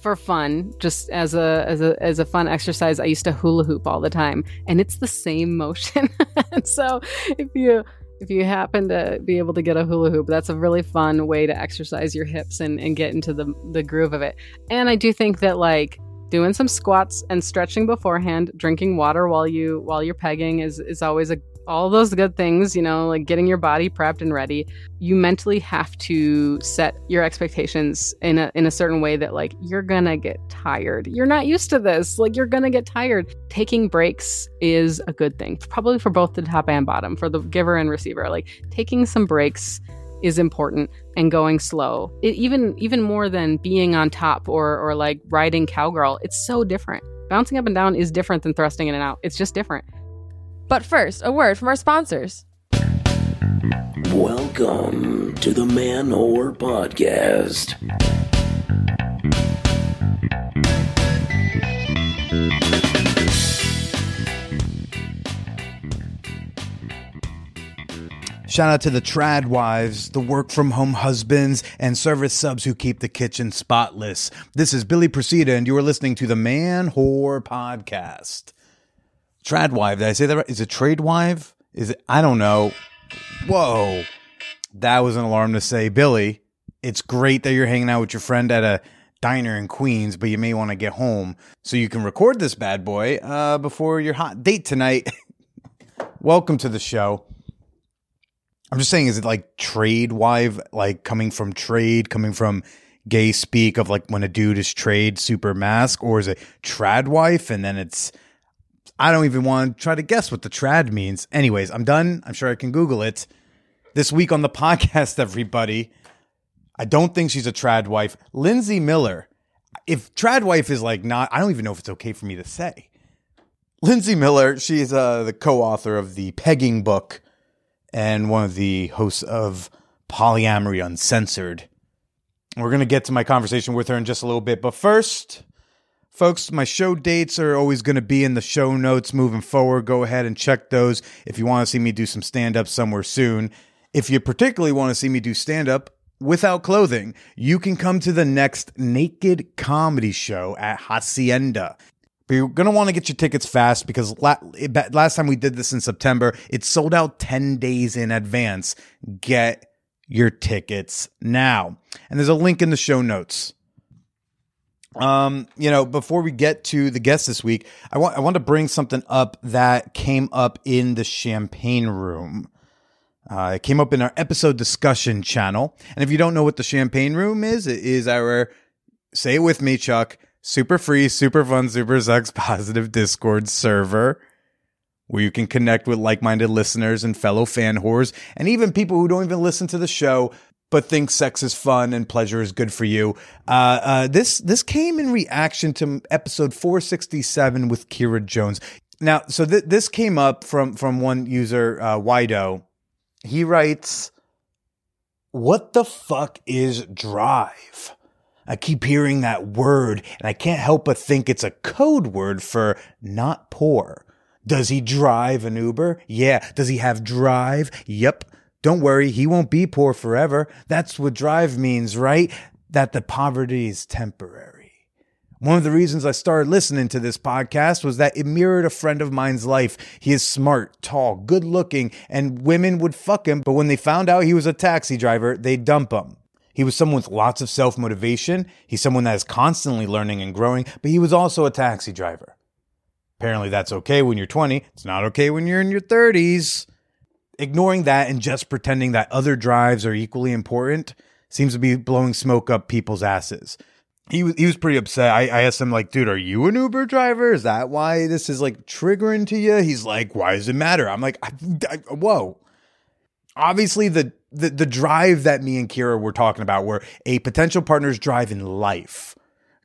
for fun, just as a as a as a fun exercise, I used to hula hoop all the time, and it's the same motion. so if you if you happen to be able to get a hula hoop, that's a really fun way to exercise your hips and, and get into the the groove of it. And I do think that like doing some squats and stretching beforehand, drinking water while you while you're pegging is is always a all those good things, you know, like getting your body prepped and ready, you mentally have to set your expectations in a in a certain way that like you're going to get tired. You're not used to this. Like you're going to get tired. Taking breaks is a good thing. Probably for both the top and bottom, for the giver and receiver. Like taking some breaks is important and going slow. It, even even more than being on top or or like riding cowgirl. It's so different. Bouncing up and down is different than thrusting in and out. It's just different. But first, a word from our sponsors. Welcome to the Man Whore Podcast. Shout out to the trad wives, the work from home husbands, and service subs who keep the kitchen spotless. This is Billy Procida, and you are listening to the Man Whore Podcast. Trad wife, did I say that right? Is it trade wife? Is it? I don't know. Whoa. That was an alarm to say, Billy, it's great that you're hanging out with your friend at a diner in Queens, but you may want to get home so you can record this bad boy uh, before your hot date tonight. Welcome to the show. I'm just saying, is it like trade wife, like coming from trade, coming from gay speak of like when a dude is trade super mask, or is it trad wife and then it's I don't even want to try to guess what the trad means. Anyways, I'm done. I'm sure I can Google it. This week on the podcast, everybody, I don't think she's a trad wife. Lyndzi Miller. If trad wife is like not, I don't even know if it's okay for me to say. Lyndzi Miller, she's uh, the co author of the Pegging book and one of the hosts of Polyamory Uncensored. We're going to get to my conversation with her in just a little bit. But first, folks, my show dates are always going to be in the show notes moving forward. Go ahead and check those if you want to see me do some stand up somewhere soon. If you particularly want to see me do stand up without clothing, you can come to the next naked comedy show at Hacienda. But you're going to want to get your tickets fast because last time we did this in September, it sold out 10 days in advance. Get your tickets now. And there's a link in the show notes. Um, you know, before we get to the guest this week, I want I want to bring something up that came up in the champagne room. Uh, it came up in our episode discussion channel. And if you don't know what the champagne room is, it is our say it with me, Chuck super free, super fun, super sex positive Discord server where you can connect with like minded listeners and fellow fan whores, and even people who don't even listen to the show but think sex is fun and pleasure is good for you. Uh, uh, this this came in reaction to episode 467 with Kira Jones. Now, so th- this came up from from one user, uh, Wido. He writes, "What the fuck is drive?" I keep hearing that word and I can't help but think it's a code word for not poor. Does he drive an Uber? Yeah. Does he have drive? Yep. Don't worry, he won't be poor forever. That's what drive means, right? That the poverty is temporary. One of the reasons I started listening to this podcast was that it mirrored a friend of mine's life. He is smart, tall, good looking, and women would fuck him, but when they found out he was a taxi driver, they dump him. He was someone with lots of self motivation. He's someone that is constantly learning and growing, but he was also a taxi driver. Apparently, that's okay when you're 20. It's not okay when you're in your 30s. Ignoring that and just pretending that other drives are equally important seems to be blowing smoke up people's asses. He was he was pretty upset. I, I asked him like, dude, are you an Uber driver? Is that why this is like triggering to you? He's like, why does it matter? I'm like, I, I, whoa. Obviously, the the the drive that me and Kira were talking about, where a potential partner's drive in life.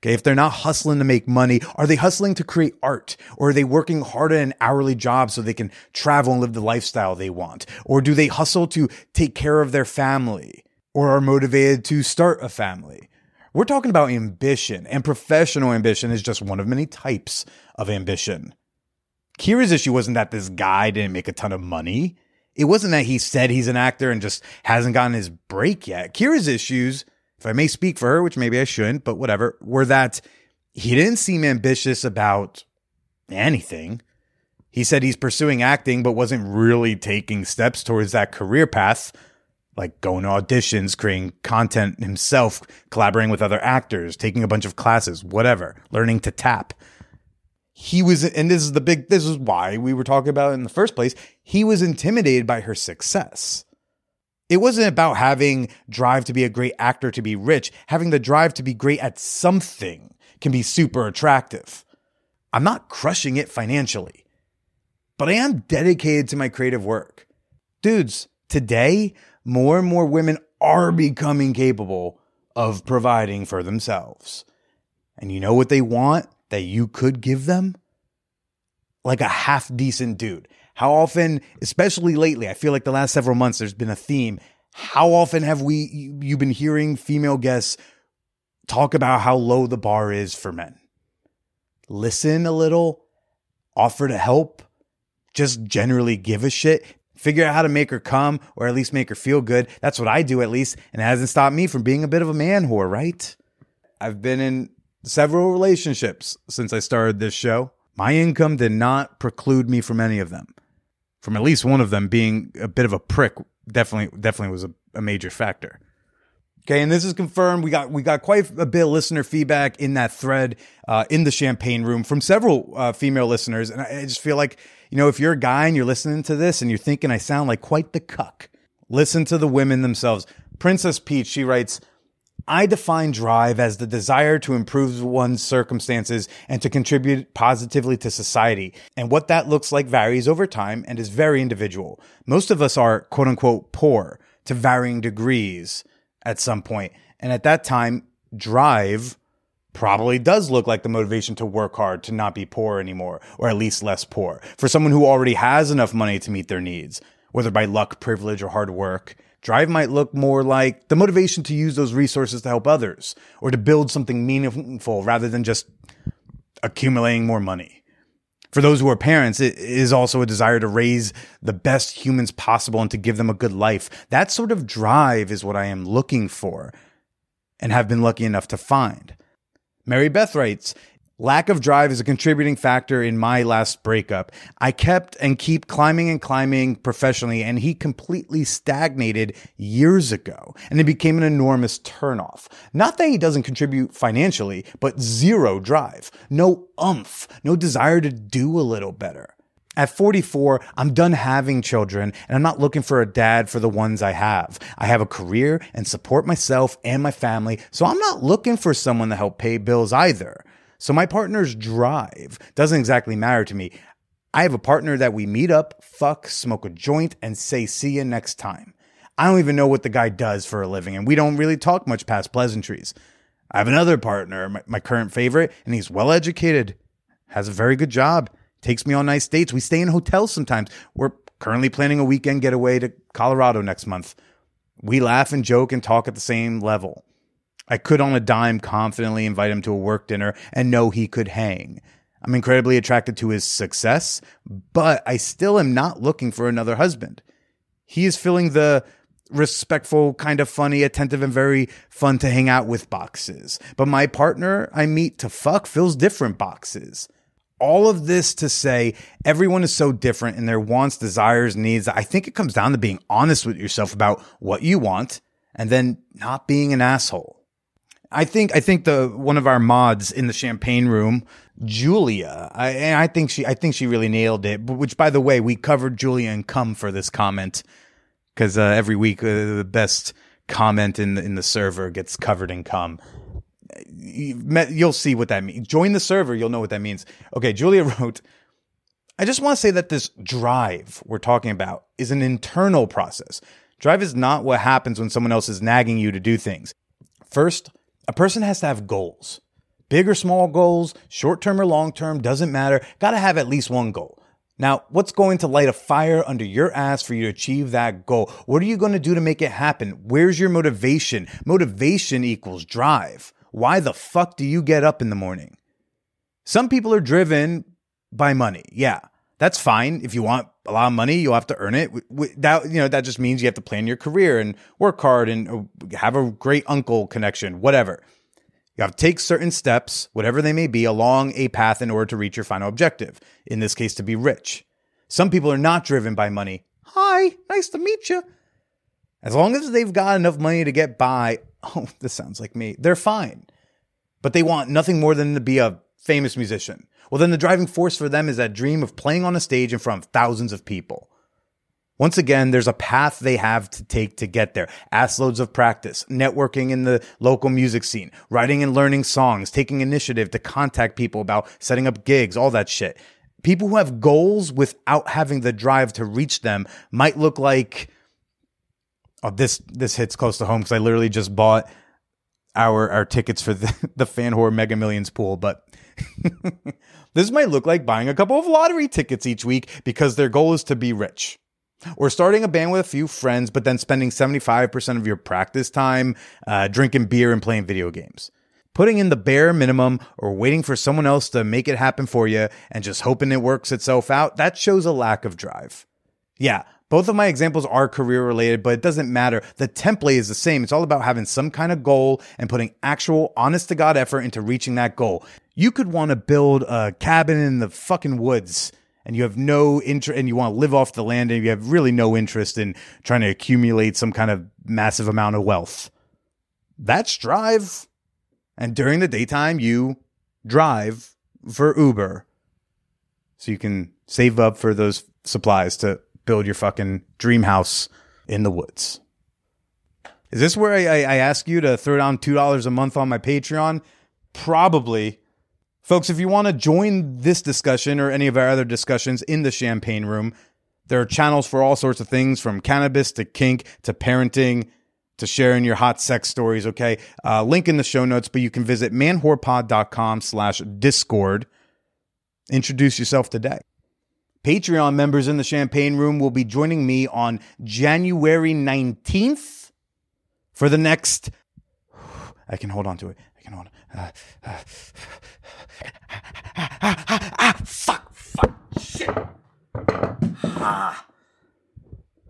Okay, if they're not hustling to make money, are they hustling to create art? Or are they working hard at an hourly job so they can travel and live the lifestyle they want? Or do they hustle to take care of their family? Or are motivated to start a family? We're talking about ambition, and professional ambition is just one of many types of ambition. Kira's issue wasn't that this guy didn't make a ton of money. It wasn't that he said he's an actor and just hasn't gotten his break yet. Kira's issues if I may speak for her, which maybe I shouldn't, but whatever, were that he didn't seem ambitious about anything. He said he's pursuing acting, but wasn't really taking steps towards that career path, like going to auditions, creating content himself, collaborating with other actors, taking a bunch of classes, whatever, learning to tap. He was, and this is the big, this is why we were talking about it in the first place. He was intimidated by her success. It wasn't about having drive to be a great actor to be rich. Having the drive to be great at something can be super attractive. I'm not crushing it financially, but I am dedicated to my creative work. Dudes, today, more and more women are becoming capable of providing for themselves. And you know what they want that you could give them? Like a half decent dude. How often, especially lately, I feel like the last several months there's been a theme. How often have we you have been hearing female guests talk about how low the bar is for men? Listen a little, offer to help, just generally give a shit. Figure out how to make her come or at least make her feel good. That's what I do at least, and it hasn't stopped me from being a bit of a man whore, right? I've been in several relationships since I started this show. My income did not preclude me from any of them from at least one of them being a bit of a prick definitely definitely was a, a major factor. Okay, and this is confirmed. We got we got quite a bit of listener feedback in that thread uh, in the champagne room from several uh, female listeners, and I just feel like you know if you're a guy and you're listening to this and you're thinking I sound like quite the cuck, listen to the women themselves. Princess Peach, she writes, I define drive as the desire to improve one's circumstances and to contribute positively to society. And what that looks like varies over time and is very individual. Most of us are quote unquote poor to varying degrees at some point. And at that time, drive probably does look like the motivation to work hard to not be poor anymore, or at least less poor. For someone who already has enough money to meet their needs, whether by luck, privilege, or hard work. Drive might look more like the motivation to use those resources to help others or to build something meaningful rather than just accumulating more money. For those who are parents, it is also a desire to raise the best humans possible and to give them a good life. That sort of drive is what I am looking for and have been lucky enough to find. Mary Beth writes, Lack of drive is a contributing factor in my last breakup. I kept and keep climbing and climbing professionally, and he completely stagnated years ago, and it became an enormous turnoff. Not that he doesn't contribute financially, but zero drive, no umph, no desire to do a little better. At 44, I'm done having children and I'm not looking for a dad for the ones I have. I have a career and support myself and my family, so I'm not looking for someone to help pay bills either. So my partner's drive doesn't exactly matter to me. I have a partner that we meet up, fuck, smoke a joint, and say, see you next time. I don't even know what the guy does for a living, and we don't really talk much past pleasantries. I have another partner, my, my current favorite, and he's well educated, has a very good job, takes me on nice dates. We stay in hotels sometimes. We're currently planning a weekend getaway to Colorado next month. We laugh and joke and talk at the same level. I could on a dime confidently invite him to a work dinner and know he could hang. I'm incredibly attracted to his success, but I still am not looking for another husband. He is filling the respectful, kind of funny, attentive, and very fun to hang out with boxes. But my partner I meet to fuck fills different boxes. All of this to say everyone is so different in their wants, desires, needs. I think it comes down to being honest with yourself about what you want and then not being an asshole. I think I think the one of our mods in the champagne room, Julia. I I think she I think she really nailed it. Which, by the way, we covered Julia and come for this comment because uh, every week uh, the best comment in the, in the server gets covered in cum. You'll see what that means. Join the server, you'll know what that means. Okay, Julia wrote. I just want to say that this drive we're talking about is an internal process. Drive is not what happens when someone else is nagging you to do things. First, a person has to have goals. Big or small goals, short term or long term, doesn't matter. Got to have at least one goal. Now, what's going to light a fire under your ass for you to achieve that goal? What are you going to do to make it happen? Where's your motivation? Motivation equals drive. Why the fuck do you get up in the morning? Some people are driven by money. Yeah, that's fine. If you want a lot of money. You'll have to earn it. That you know that just means you have to plan your career and work hard and uh, have a great uncle connection, whatever. You have to take certain steps, whatever they may be, along a path in order to reach your final objective. In this case, to be rich. Some people are not driven by money. Hi, nice to meet you. As long as they've got enough money to get by, oh, this sounds like me, they're fine. But they want nothing more than to be a famous musician. Well, then the driving force for them is that dream of playing on a stage in front of thousands of people. Once again, there's a path they have to take to get there. Ass loads of practice, networking in the local music scene, writing and learning songs, taking initiative to contact people about setting up gigs, all that shit. People who have goals without having the drive to reach them might look like oh this this hits close to home because I literally just bought our our tickets for the, the fan whore mega millions pool, but this might look like buying a couple of lottery tickets each week because their goal is to be rich. Or starting a band with a few friends, but then spending 75% of your practice time uh, drinking beer and playing video games. Putting in the bare minimum or waiting for someone else to make it happen for you and just hoping it works itself out, that shows a lack of drive. Yeah, both of my examples are career related, but it doesn't matter. The template is the same. It's all about having some kind of goal and putting actual honest to God effort into reaching that goal. You could want to build a cabin in the fucking woods and you have no interest and you want to live off the land and you have really no interest in trying to accumulate some kind of massive amount of wealth. That's drive. And during the daytime, you drive for Uber so you can save up for those supplies to build your fucking dream house in the woods. Is this where I, I, ask you to throw down $2 a month on my Patreon? Probably. Folks, if you want to join this discussion or any of our other discussions in the champagne room, there are channels for all sorts of things from cannabis to kink to parenting to sharing your hot sex stories. Okay. Uh, link in the show notes, but you can visit manwhorepod.com slash discord. Introduce yourself today. Patreon members in the champagne room will be joining me on January 19th for the next. I can hold on to it. I can hold on. Uh, uh, ah, fuck, fuck, shit. Ah.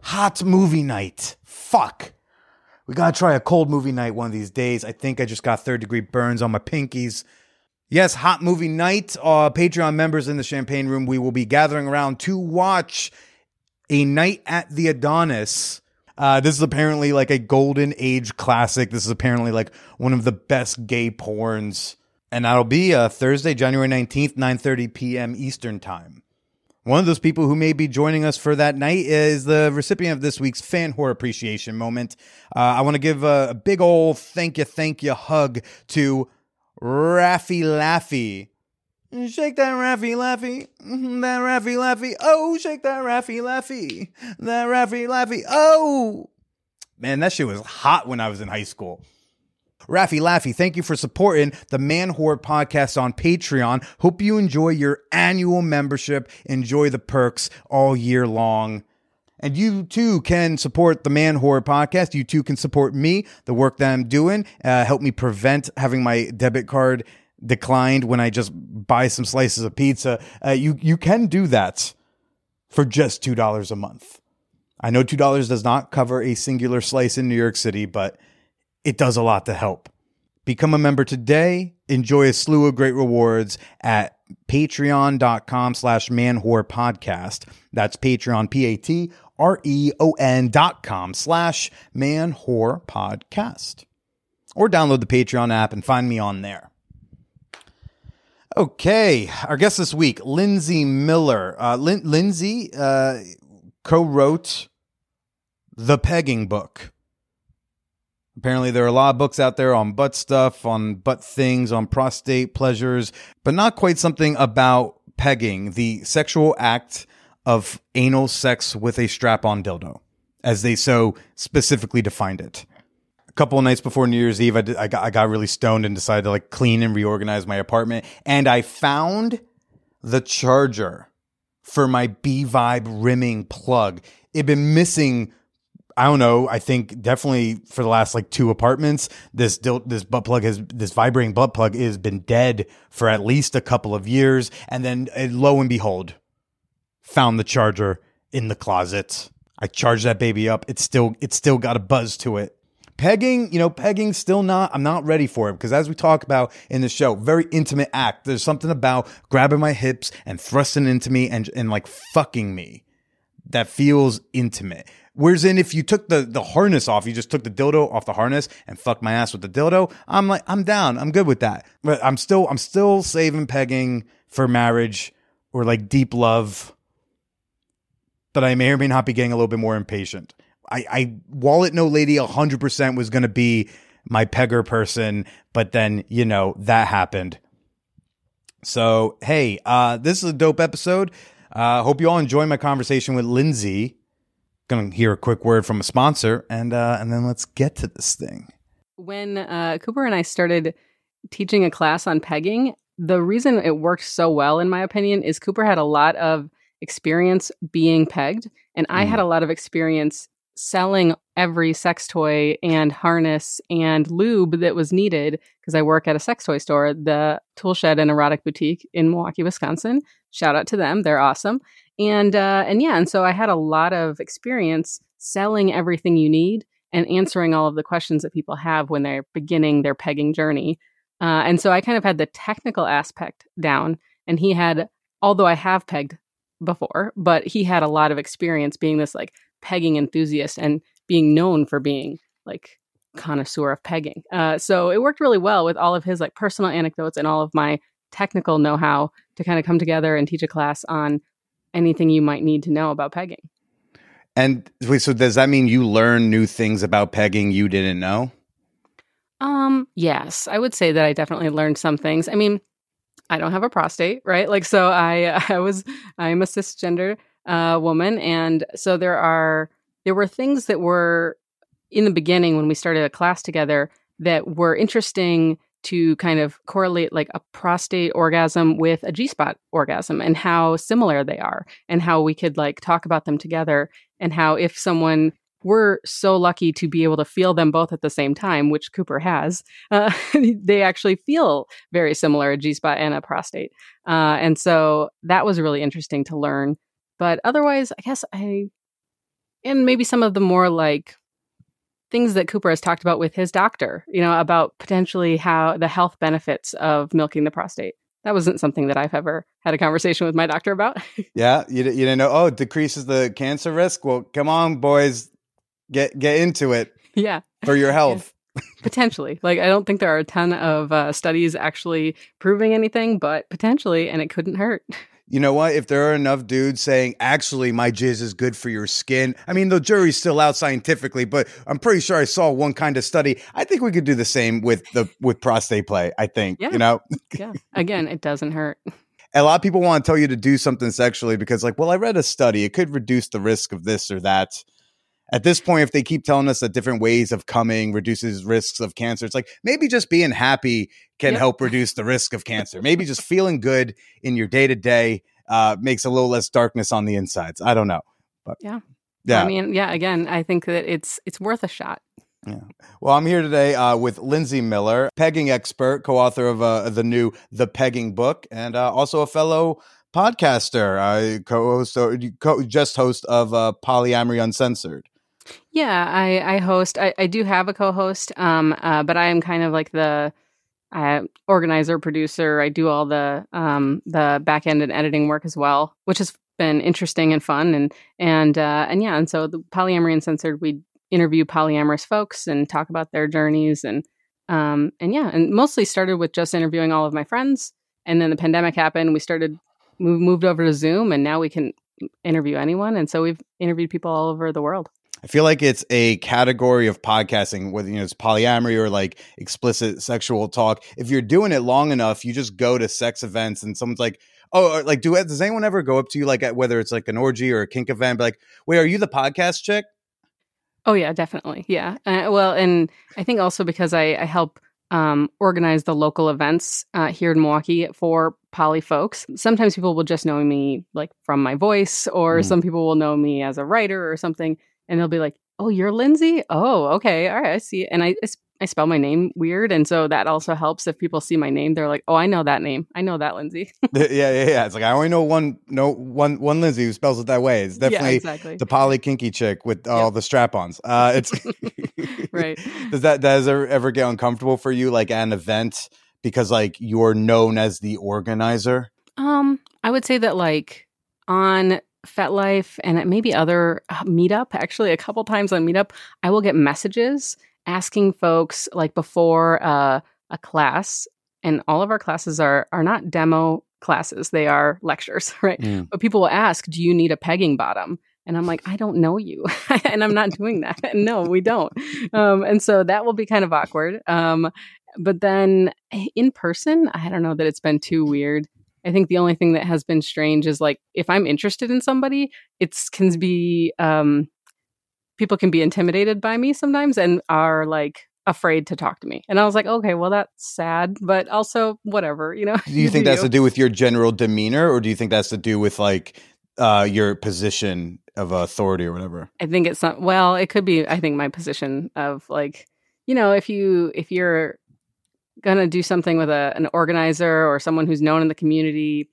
Hot movie night. Fuck. We gotta try a cold movie night one of these days. I think I just got third degree burns on my pinkies. Yes, hot movie night. Uh, Patreon members in the champagne room, we will be gathering around to watch A Night at the Adonis. Uh, this is apparently like a golden age classic. This is apparently like one of the best gay porns. And that'll be uh, Thursday, January 19th, 9.30 p.m. Eastern Time. One of those people who may be joining us for that night is the recipient of this week's Fan Whore Appreciation Moment. Uh, I want to give a, a big old thank you, thank you hug to Raffy Laffy. Shake that Raffy Laffy, mhm, that Raffy Laffy. Oh, shake that Raffy Laffy, that Raffy Laffy. Oh, man, that shit was hot when I was in high school. Raffy Laffy, thank you for supporting the Manwhore podcast on Patreon. Hope you enjoy your annual membership. Enjoy the perks all year long. And you too can support the Manwhore podcast. You too can support me, the work that I'm doing, uh, help me prevent having my debit card declined when I just buy some slices of pizza. Uh, you you can do that for just two dollars a month. I know two dollars does not cover a singular slice in New York City, but it does a lot to help. Become a member today. Enjoy a slew of great rewards at patreon.com slash manwhore podcast. That's Patreon, P-A-T R-E-O-N dot com slash man whore podcast. Or download the Patreon app and find me on there. Okay, our guest this week, Lyndzi Miller. Uh, Lin- Lyndzi uh, co-wrote The Pegging Book. Apparently, there are a lot of books out there on butt stuff, on butt things, on prostate pleasures, but not quite something about pegging, the sexual act of anal sex with a strap on dildo, as they so specifically defined it. A couple nights before New Year's Eve, I, did, I, got, I got really stoned and decided to like clean and reorganize my apartment. And I found the charger for my B Vibe rimming plug. It'd been missing I don't know. I think definitely for the last like two apartments, this dil- this butt plug has this vibrating butt plug has been dead for at least a couple of years, and then uh, lo and behold, found the charger in the closet. I charge that baby up. It's still it's still got a buzz to it. Pegging, you know, pegging still not I'm not ready for it because as we talk about in the show, very intimate act. There's something about grabbing my hips and thrusting into me and and like fucking me that feels intimate. Whereas in if you took the the harness off, you just took the dildo off the harness and fucked my ass with the dildo, I'm like I'm down. I'm good with that. But I'm still I'm still saving pegging for marriage or like deep love. But I may or may not be getting a little bit more impatient. I, I wallet no lady 100% was going to be my pegger person, but then, you know, that happened. So, hey, uh, this is a dope episode. Uh, hope you all enjoy my conversation with Lyndzi. Gonna hear a quick word from a sponsor, and uh, and then let's get to this thing. When uh, Cooper and I started teaching a class on pegging, the reason it worked so well, in my opinion, is Cooper had a lot of experience being pegged, and I had a lot of experience selling every sex toy and harness and lube that was needed because I work at a sex toy store, the Tool Shed and Erotic Boutique in Milwaukee, Wisconsin. Shout out to them; they're awesome. And uh, and yeah, and so I had a lot of experience selling everything you need and answering all of the questions that people have when they're beginning their pegging journey. Uh, and so I kind of had the technical aspect down, and he had, although I have pegged before, but he had a lot of experience being this like pegging enthusiast and being known for being like connoisseur of pegging. Uh, so it worked really well with all of his like personal anecdotes and all of my technical know-how to kind of come together and teach a class on anything you might need to know about pegging. And wait, so does that mean you learn new things about pegging you didn't know? Um, yes, I would say that I definitely learned some things. I mean, I don't have a prostate, right? Like, so I, I was, I'm a cisgender uh, woman, and so there are, there were things that were in the beginning when we started a class together that were interesting to kind of correlate like a prostate orgasm with a G spot orgasm and how similar they are, and how we could like talk about them together, and how if someone we're so lucky to be able to feel them both at the same time, which Cooper has. Uh, they actually feel very similar, a G spot and a prostate. Uh, and so that was really interesting to learn. But otherwise, I guess I, and maybe some of the more like things that Cooper has talked about with his doctor, you know, about potentially how the health benefits of milking the prostate. That wasn't something that I've ever had a conversation with my doctor about. yeah, you, you didn't know. Oh, decreases the cancer risk. Well, come on, boys, get get into it. Yeah, for your health. potentially, like I don't think there are a ton of uh, studies actually proving anything, but potentially, and it couldn't hurt. You know what? If there are enough dudes saying, actually, my jizz is good for your skin, I mean, the jury's still out scientifically, but I'm pretty sure I saw one kind of study. I think we could do the same with the with prostate play. I think, yeah. you know? yeah. Again, it doesn't hurt. A lot of people want to tell you to do something sexually because, like, well, I read a study, it could reduce the risk of this or that at this point, if they keep telling us that different ways of coming reduces risks of cancer, it's like maybe just being happy can yep. help reduce the risk of cancer. maybe just feeling good in your day to day makes a little less darkness on the insides. I don't know, but yeah, yeah. I mean, yeah. Again, I think that it's it's worth a shot. Yeah. Well, I'm here today uh, with Lyndzi Miller, pegging expert, co-author of uh, the new The Pegging book, and uh, also a fellow podcaster, uh, co-host or co- just host of uh, Polyamory Uncensored. Yeah, I, I host. I, I do have a co-host, um, uh, but I am kind of like the uh, organizer, producer. I do all the um, the back end and editing work as well, which has been interesting and fun. And and uh, and yeah, and so the polyamory uncensored, we interview polyamorous folks and talk about their journeys and um, and yeah, and mostly started with just interviewing all of my friends. And then the pandemic happened. We started move, moved over to Zoom, and now we can interview anyone. And so we've interviewed people all over the world. I feel like it's a category of podcasting, whether you know it's polyamory or like explicit sexual talk. If you're doing it long enough, you just go to sex events and someone's like, "Oh, like do does anyone ever go up to you like at whether it's like an orgy or a kink event, be like, wait, are you the podcast chick?" Oh yeah, definitely, yeah. Uh, well, and I think also because I, I help um, organize the local events uh, here in Milwaukee for poly folks. Sometimes people will just know me like from my voice, or mm. some people will know me as a writer or something and they'll be like, "Oh, you're Lyndzi? Oh, okay, all right, I see." And I I spell my name weird, and so that also helps if people see my name. They're like, "Oh, I know that name. I know that Lyndzi." yeah, yeah, yeah. It's like I only know one, no one, one Lyndzi who spells it that way. It's definitely yeah, exactly. the poly kinky chick with all Yep. the strap-ons. Uh, it's right. Does that does it ever get uncomfortable for you, like at an event, because like you're known as the organizer? Um, I would say that like on FetLife and at maybe other uh, Meetup, actually a couple times on Meetup, I will get messages asking folks like before uh, a class, and all of our classes are are not demo classes; they are lectures, right? Mm. But people will ask, "Do you need a pegging bottom?" And I'm like, I don't know you, and I'm not doing that. no, we don't. Um, and so that will be kind of awkward. Um, but then in person, I don't know that it's been too weird. I think the only thing that has been strange is like if I'm interested in somebody, it's can be um, people can be intimidated by me sometimes and are like afraid to talk to me. And I was like, okay, well that's sad, but also whatever, you know. Do you think that's to do with your general demeanor, or do you think that's to do with like uh, your position of authority or whatever? I think it's not well, it could be I think my position of like, you know, if you if you're gonna do something with a an organizer or someone who's known in the community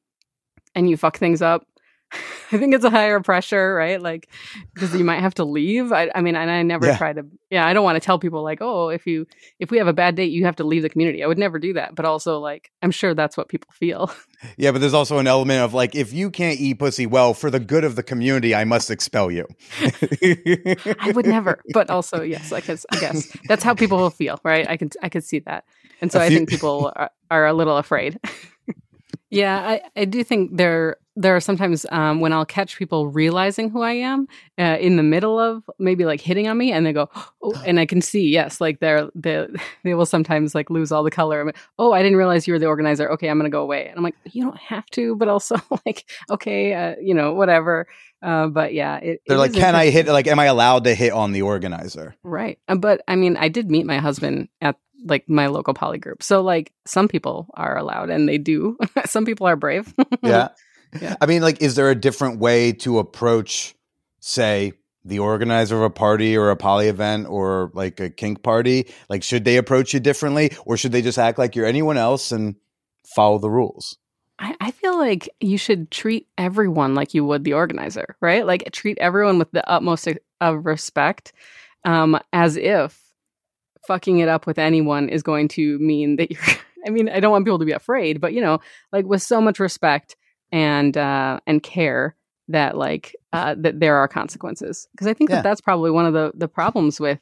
and you fuck things up, I think it's a higher pressure, right? Like because you might have to leave. I, I mean, and I never Yeah. try to. Yeah, I don't want to tell people like, oh, if you if we have a bad date, you have to leave the community. I would never do that. But also, like, I'm sure that's what people feel. Yeah, but there's also an element of like, if you can't eat pussy well for the good of the community, I must expel you. I would never. But also, yes, I guess I guess that's how people will feel, right? I can, I could see that, and so A I few- think people are, are a little afraid. yeah, I I do think there there are sometimes um, when I'll catch people realizing who I am uh, in the middle of maybe like hitting on me, and they go, oh, and I can see yes, like they're they they will sometimes like lose all the color. I'm like, oh, I didn't realize you were the organizer. Okay, I'm gonna go away, and I'm like, you don't have to, but also like, okay, uh, you know, whatever. Uh, but yeah, it, They're it like, can I hit? Like, am I allowed to hit on the organizer? Right. Uh, But I mean, I did meet my husband at like my local poly group. So like some people are allowed and they do. some people are brave. Yeah. Yeah. I mean, like, is there a different way to approach, say, the organizer of a party or a poly event or like a kink party? Like, should they approach you differently or should they just act like you're anyone else and follow the rules? I, I feel like you should treat everyone like you would the organizer, right? Like treat everyone with the utmost of respect, um, as if fucking it up with anyone is going to mean that you're. I mean, I don't want people to be afraid, but you know, like with so much respect and uh, and care that like uh, that there are consequences. Because I think Yeah. that that's probably one of the the problems with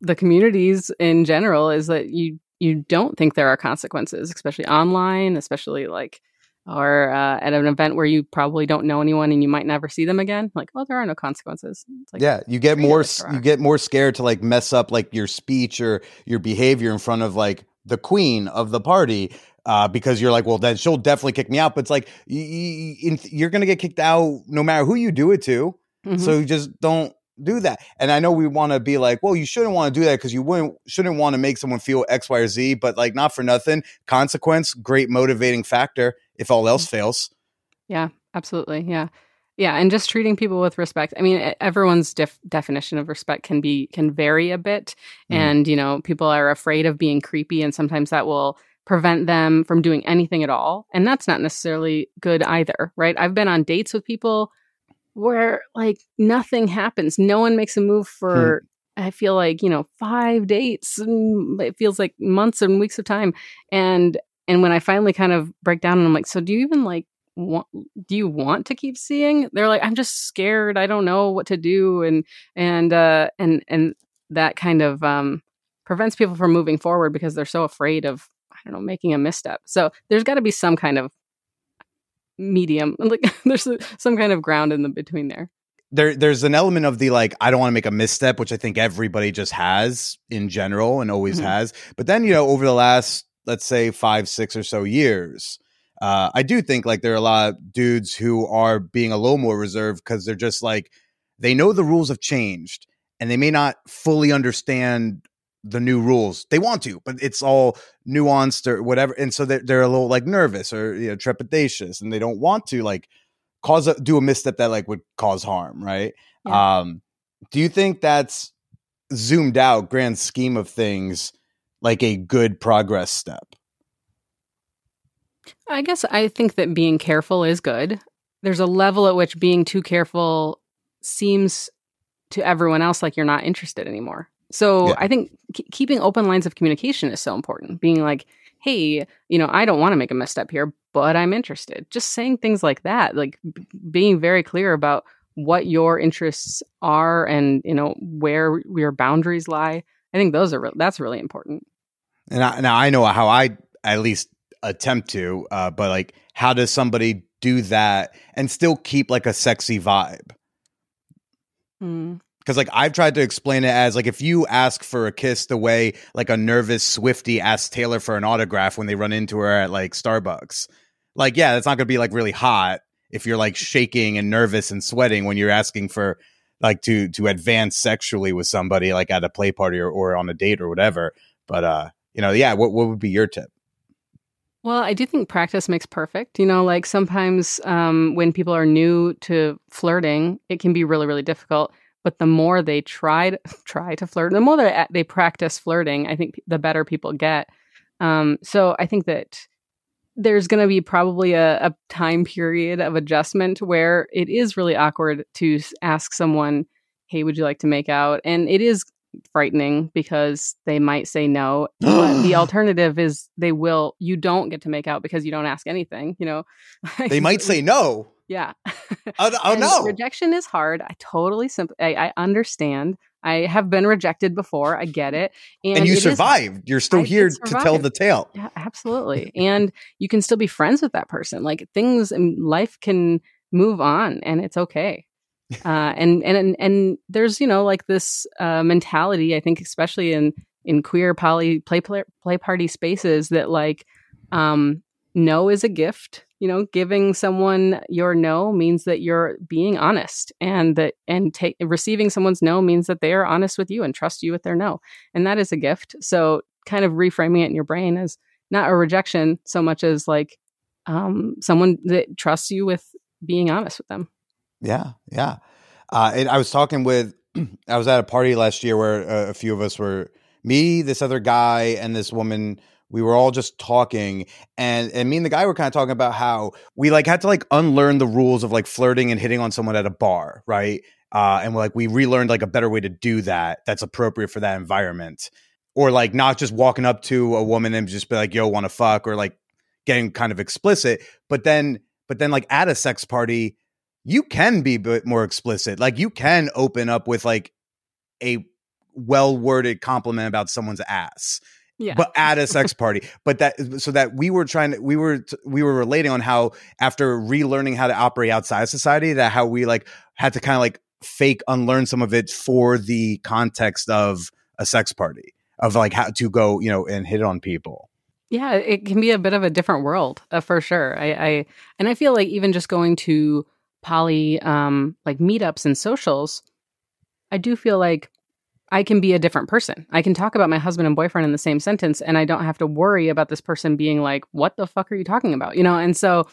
the communities in general is that you you don't think there are consequences, especially online, especially like or uh, at an event where you probably don't know anyone and you might never see them again. Like, oh, there are no consequences. It's like, yeah, you get more like s- there you get more scared to like mess up like your speech or your behavior in front of like the queen of the party uh, because you're like, well, then she'll definitely kick me out. But it's like y- y- in, you're gonna get kicked out no matter who you do it to. Mhm. So you just don't do that. And I know we want to be like, well, you shouldn't want to do that because you wouldn't shouldn't want to make someone feel X, Y, or Z. But like, not for nothing, consequence, great motivating factor. If all else fails, Yeah, absolutely. Yeah. Yeah, and just treating people with respect. I mean, everyone's def- definition of respect can be can vary a bit, Mhm. and you know, people are afraid of being creepy, and sometimes that will prevent them from doing anything at all, and that's not necessarily good either, right? I've been on dates with people where like nothing happens, no one makes a move for. I feel like you know five dates. It feels like months and weeks of time, and and when I finally kind of break down and I'm like, so do you even like want do you want to keep seeing? They're like i'm just scared. I don't know what to do. And and uh and and that kind of um prevents people from moving forward because they're so afraid of i don't know making a misstep. So there's got to be some kind of medium like there's some kind of ground in the between there. There there's an element of the like I don't want to make a misstep, which I think everybody just has in general and always Mhm. has. But then you know over the last let's say five six or so years. Uh, I do think like there are a lot of dudes who are being a little more reserved because they're just like they know the rules have changed and they may not fully understand the new rules. They want to, but it's all nuanced or whatever, and so they're they're a little like nervous or you know trepidatious, and they don't want to like cause a, do a misstep that like would cause harm, right? Yeah. Um, do you think that's zoomed out grand scheme of things like a good progress step? I guess I think that being careful is good. There's a level at which being too careful seems to everyone else like you're not interested anymore. So Yeah. I think k- keeping open lines of communication is so important. Being like, hey, you know, I don't want to make a misstep here, but I'm interested. Just saying things like that, like b- being very clear about what your interests are and, you know, where your boundaries lie. I think those are re- that's really important. And I, now I know how I at least attempt to, uh, but like, how does somebody do that and still keep like a sexy vibe? Mm. Because like I've tried to explain it as like if you ask for a kiss the way like a nervous Swiftie asks Taylor for an autograph when they run into her at like Starbucks, like yeah, that's not gonna be like really hot if you're like shaking and nervous and sweating when you're asking for like to to advance sexually with somebody like at a play party or, or on a date or whatever. But uh, you know, yeah, what what would be your tip? Well, I do think practice makes perfect. You know, like sometimes um, when people are new to flirting, it can be really, really difficult. But the more they try to, try to flirt, the more they they practice flirting, I think the better people get. Um, so I think that there's going to be probably a, a time period of adjustment where it is really awkward to ask someone, "Hey, would you like to make out?" And it is frightening because they might say no but the alternative is they will you don't get to make out because you don't ask anything you know They might say no. yeah Oh, oh no. rejection is hard i totally simp- I, I understand i have been rejected before i get it and, And you it is- survived. You're still I here to tell the tale. yeah absolutely and you can still be friends with that person like things in life can move on and it's okay uh, and and and and there's you know like this uh, mentality I think especially in in queer poly play play, play party spaces that like um, no is a gift you know giving someone your no means that you're being honest and that and take receiving someone's no means that they are honest with you and trust you with their no and that is a gift so kind of reframing it in your brain as not a rejection so much as like um, someone that trusts you with being honest with them Yeah, yeah. Uh, and I was talking with, I was at a party last year where uh, a few of us were, me, this other guy, and this woman. We were all just talking, and and me and the guy were kind of talking about how we like had to like unlearn the rules of like flirting and hitting on someone at a bar, right? Uh, and we're like we relearned like a better way to do that that's appropriate for that environment, or like not just walking up to a woman and just be like, "Yo, want to fuck," or like getting kind of explicit, but then but then like at a sex party you can be bit more explicit. Like you can open up with like a well worded compliment about someone's ass, yeah but at a sex party. But that so that we were trying to we were we were relating on how after relearning how to operate outside society that how we like had to kind of like fake unlearn some of it for the context of a sex party of like how to go you know and hit on people. Yeah, it can be a bit of a different world uh, for sure. I, I and I feel like even just going to poly um like meetups and socials, I do feel like I can be a different person. I can talk about my husband and boyfriend in the same sentence and I don't have to worry about this person being like, what the fuck are you talking about? You know, and so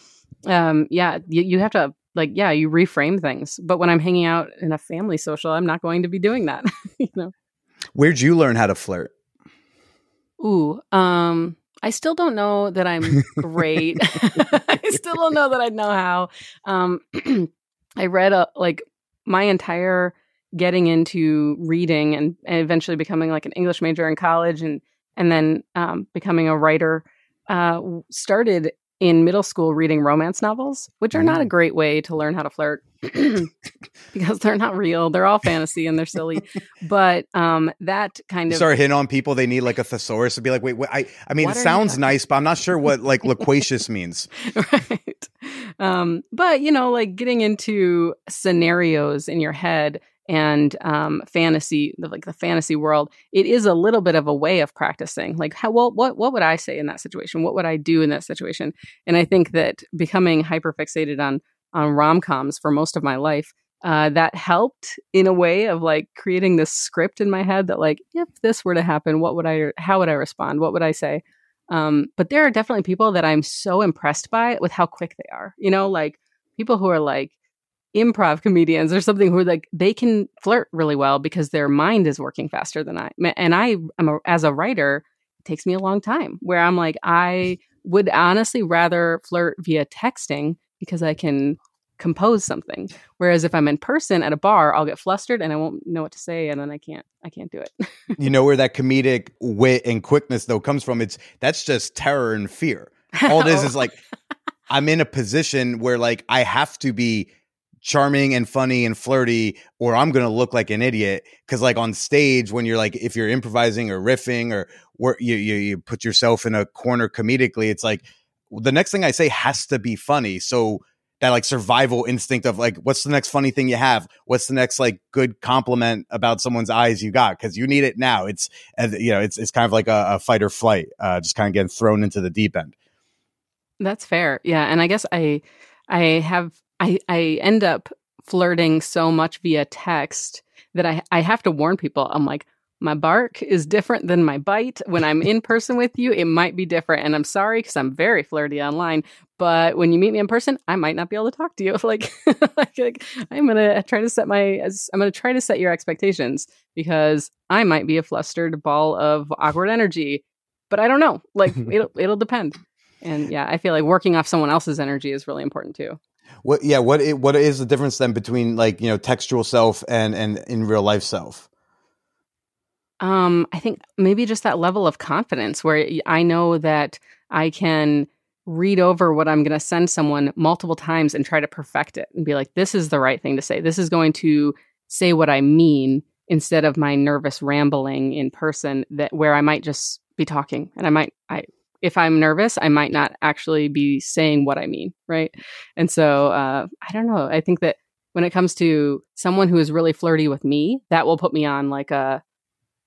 um yeah, you, you have to like yeah, you reframe things. But when I'm hanging out in a family social, I'm not going to be doing that. you know. Where'd you learn how to flirt? Ooh, um, I still don't know that I'm great. I still don't know that I know how. Um, I read a like my entire getting into reading and, and eventually becoming like an English major in college and and then um, becoming a writer uh, started in middle school reading romance novels, which are not a great way to learn how to flirt because they're not real. They're all fantasy and they're silly. But um, that kind of start hitting on people, they need like a thesaurus to be like, wait, wait I, I mean, it sounds nice, but I'm not sure what like loquacious means. right. Um, but you know, like getting into scenarios in your head and um, fantasy, like the fantasy world, it is a little bit of a way of practicing. Like, how well, what what would I say in that situation? What would I do in that situation? And I think that becoming hyper fixated on on rom coms for most of my life. Uh, that helped in a way of like creating this script in my head that like if this were to happen what would i how would i respond what would i say um, but there are definitely people that I'm so impressed by with how quick they are. You know, like people who are like, improv comedians or something who are like they can flirt really well because their mind is working faster than I. And I am a, as a writer, it takes me a long time where I'm like I would honestly rather flirt via texting because I can compose something. Whereas if I'm in person at a bar, I'll get flustered and I won't know what to say and then I can't I can't do it. you know where that comedic wit and quickness though comes from? It's that's just terror and fear. All this is like I'm in a position where like I have to be charming and funny and flirty or I'm to look like an idiot cuz like on stage when you're like if you're improvising or riffing or where you, you you put yourself in a corner comedically it's like the next thing I say has to be funny. So that like survival instinct of like, what's the next funny thing you have? What's the next like good compliment about someone's eyes you got? Cause you need it now. It's, you know, it's, it's kind of like a, a fight or flight, uh, just kind of getting thrown into the deep end. That's fair. Yeah. And I guess I, I have, I, I end up flirting so much via text that I, I have to warn people. I'm like, my bark is different than my bite. When I'm in person with you, it might be different. And I'm sorry because I'm very flirty online. But when you meet me in person, I might not be able to talk to you. Like, like, I'm gonna try to set my I'm gonna try to set your expectations because I might be a flustered ball of awkward energy, but I don't know. Like it'll it'll depend. And yeah, I feel like working off someone else's energy is really important too. What yeah, what it, what is the difference then between like, you know, textual self and and in real life self? Um, I think maybe just that level of confidence where I know that I can read over what I'm going to send someone multiple times and try to perfect it and be like, this is the right thing to say. This is going to say what I mean instead of my nervous rambling in person that where I might just be talking and I might, I, if I'm nervous, I might not actually be saying what I mean. Right. And so, uh, I don't know. I think that when it comes to someone who is really flirty with me, that will put me on like a,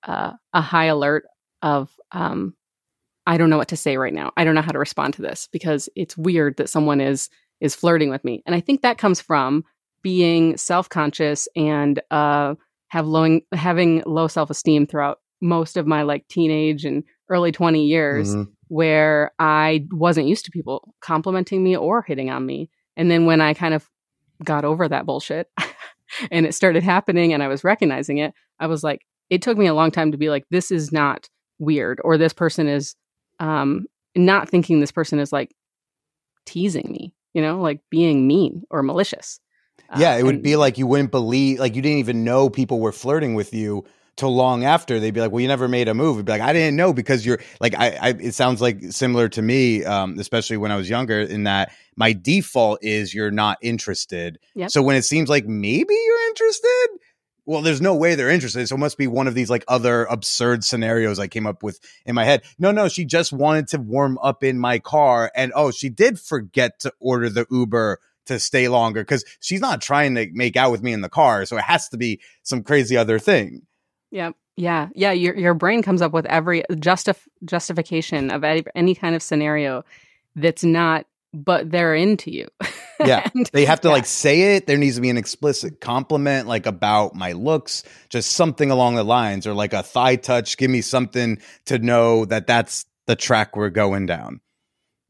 uh, a high alert of um, I don't know what to say right now. I don't know how to respond to this because it's weird that someone is is flirting with me, and I think that comes from being self conscious and uh, have low having low self esteem throughout most of my like teenage and early 20 years mm-hmm. where I wasn't used to people complimenting me or hitting on me. And then when I kind of got over that bullshit and it started happening and I was recognizing it, I was like, it took me a long time to be like, this is not weird, or this person is um, not thinking this person is like teasing me, you know, like being mean or malicious. Yeah, it would and, be like you wouldn't believe, like you didn't even know people were flirting with you till long after. They'd be like, "Well, you never made a move." It'd be like, "I didn't know because you're like I." I it sounds like similar to me, um, especially when I was younger. In that my default is you're not interested. Yep. So when it seems like maybe you're interested, well, there's no way they're interested. So it must be one of these like other absurd scenarios I came up with in my head. No, no, she just wanted to warm up in my car. And oh, she did forget to order the Uber to stay longer because she's not trying to make out with me in the car. So it has to be some crazy other thing. Yeah. Yeah. Yeah. Your, your brain comes up with every justif- justification of any, any kind of scenario that's not but they're into you. yeah. and, they have to yeah. like say it. There needs to be an explicit compliment, like about my looks, just something along the lines, or like a thigh touch. Give me something to know that that's the track we're going down.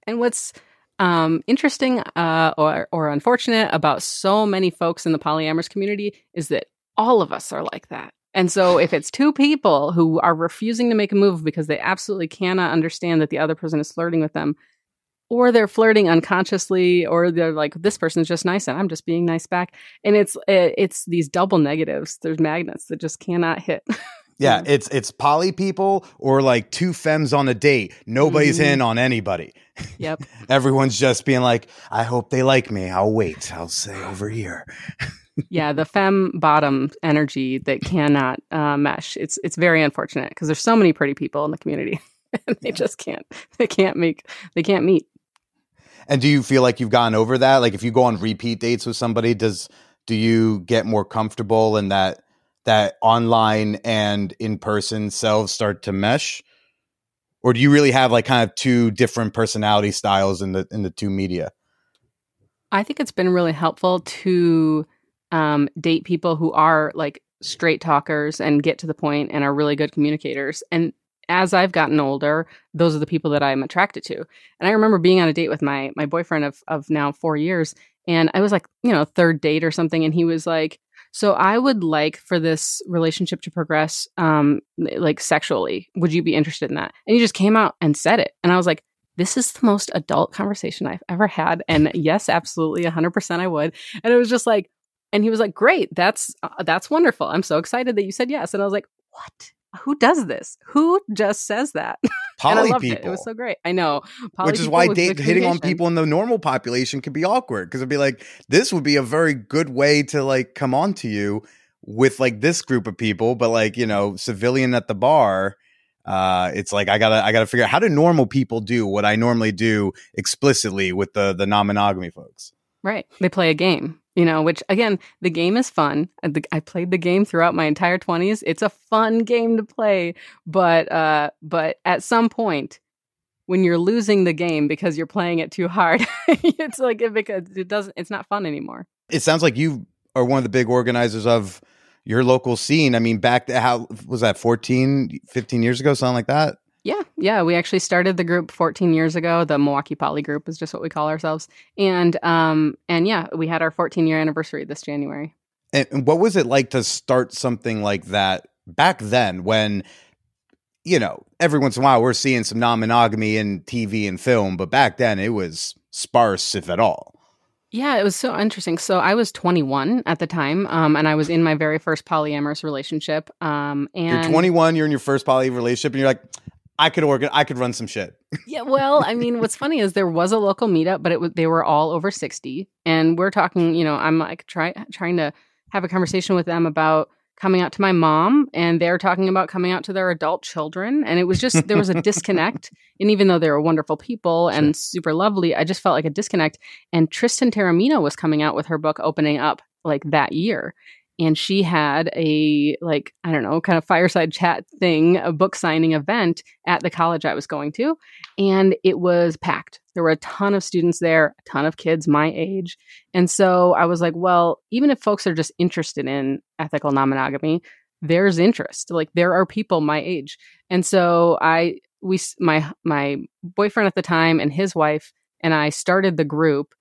And what's um, interesting uh, or, or unfortunate about so many folks in the polyamorous community is that all of us are like that. And so if it's two people who are refusing to make a move because they absolutely cannot understand that the other person is flirting with them, or they're flirting unconsciously or they're like this person's just nice and i'm just being nice back. And it's it's these double negatives. There's magnets that just cannot hit. Yeah it's it's poly people or like two femmes on a date. Nobody's mm-hmm. in on anybody. Yep. Everyone's just being like i hope they like me. I'll wait. I'll say over here yeah the femme bottom energy that cannot uh, mesh it's it's very unfortunate because there's so many pretty people in the community and they just can't they can't make they can't meet and do you feel like you've gone over that? Like if you go on repeat dates with somebody, does do you get more comfortable in that that online and in person selves start to mesh? Or do you really have like kind of two different personality styles in the in the two media? I think it's been really helpful to um, date people who are like straight talkers and get to the point and are really good communicators. And as I've gotten older, those are the people that I'm attracted to. And I remember being on a date with my my boyfriend of of now 4 years and I was like, you know, third date or something and he was like, "So I would like for this relationship to progress um like sexually. Would you be interested in that?" And he just came out and said it. And I was like, this is the most adult conversation I've ever had. And yes, absolutely, 100% I would. And it was just like, and he was like, great, that's, uh, that's wonderful. I'm so excited that you said yes. And I was like, what? Who does this? Who just says that? and I Poly loved people. it. It was so great. I know. Poly Which is why hitting on people in the normal population could be awkward because it'd be like this would be a very good way to like come on to you with like this group of people, but like you know civilian at the bar, uh, it's like I gotta I gotta figure out how do normal people do what I normally do explicitly with the the non monogamy folks. Right. They play a game, you know, which again, the game is fun. I played the game throughout my entire 20s. It's a fun game to play, but uh but at some point when you're losing the game because you're playing it too hard, it's like it because it doesn't it's not fun anymore. It sounds like you are one of the big organizers of your local scene. I mean, back to how was that 14, 15 years ago, something like that. Yeah, yeah. We actually started the group 14 years ago. The Milwaukee Poly Group is just what we call ourselves, and um, and yeah, we had our 14 year anniversary this January. And what was it like to start something like that back then when, you know, every once in a while we're seeing some non monogamy in TV and film, but back then it was sparse, if at all. Yeah, it was so interesting. So I was 21 at the time, um, and I was in my very first polyamorous relationship. Um, and You're 21, you're in your first poly relationship, and you're like, I could organ, I could run some shit. Yeah, well, I mean, what's funny is there was a local meetup, but it was they were all over 60, and we're talking. You know, I'm like try, trying to have a conversation with them about coming out to my mom, and they're talking about coming out to their adult children, and it was just there was a disconnect. And even though they were wonderful people and super lovely, I just felt like a disconnect. And Tristan Taormino was coming out with her book opening up like that year. And she had a like I don't know kind of fireside chat thing, a book signing event at the college I was going to, and it was packed. There were a ton of students there, a ton of kids my age. And so I was like, well, even if folks are just interested in ethical non monogamy, there's interest. Like there are people my age. And so I, we, my, my boyfriend at the time and his wife and I started the group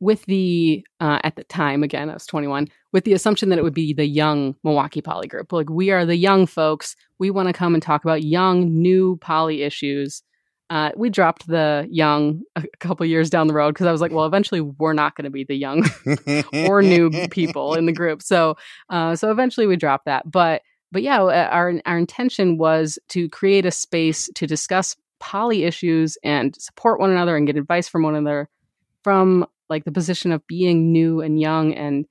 with the, uh, at the time, again, I was 21, with the assumption that it would be the young Milwaukee poly group. Like we are the young folks. We want to come and talk about young, new poly issues uh, we dropped the young a couple years down the road because I was like, well, eventually we're not going to be the young or new people in the group. So, uh, so eventually we dropped that. But, but yeah, uh, our our intention was to create a space to discuss poly issues and support one another and get advice from one another from like the position of being new and young and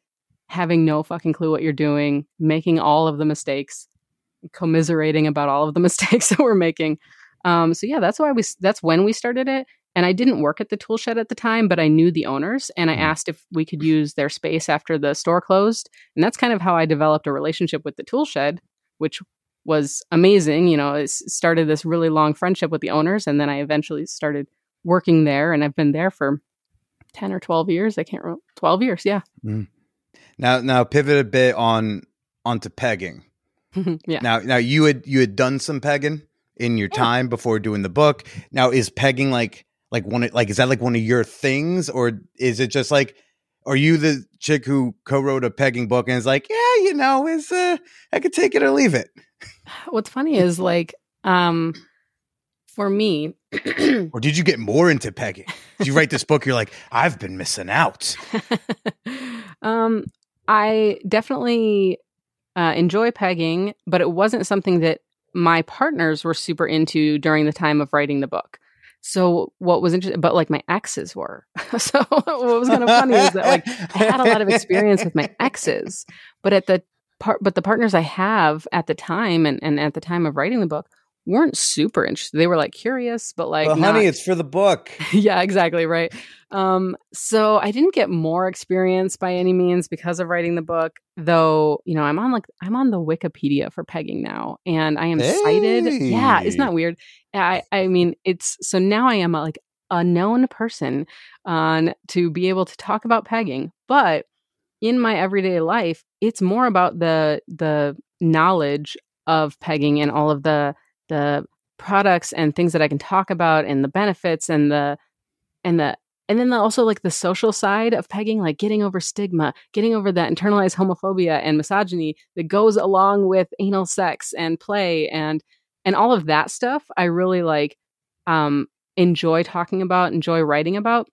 having no fucking clue what you're doing, making all of the mistakes, commiserating about all of the mistakes that we're making. Um, so yeah, that's why we that's when we started it. And I didn't work at the Toolshed at the time, but I knew the owners and I Mhm. asked if we could use their space after the store closed. And that's kind of how I developed a relationship with the Toolshed, which was amazing. You know, it started this really long friendship with the owners. And then I eventually started working there and I've been there for 10 or 12 years. I can't remember. 12 years. Yeah. now, now pivot a bit on onto pegging. yeah. Now, now you had you had done some pegging in your Yeah. time before doing the book. Now, is pegging like like one of, like is that like one of your things, or is it just like? Are you the chick who co-wrote a pegging book and is like, yeah, you know, is uh, I could take it or leave it, What's funny is like, um, for me, or did you get more into pegging? Did you write this book? You're like, I've been missing out. um, I definitely uh, enjoy pegging, but it wasn't something that my partners were super into during the time of writing the book. So what was interesting, but like my exes were. so what was kind of funny is that like I had a lot of experience with my exes, but at the part, but the partners I have at the time and, and at the time of writing the book weren't super interested. They were like curious, but like Well, not, honey, it's for the book. yeah, exactly right. Um, so I didn't get more experience by any means because of writing the book, though. You know, I'm on like I'm on the Wikipedia for pegging now, and I am cited. Yeah, isn't that weird? I I mean, it's so now I am a, like a known person on to be able to talk about pegging, but in my everyday life, it's more about the the knowledge of pegging and all of the the products and things that I can talk about and the benefits and the and the and then the, also like the social side of pegging like getting over stigma getting over that internalized homophobia and misogyny that goes along with anal sex and play and and all of that stuff i really like um enjoy talking about enjoy writing about.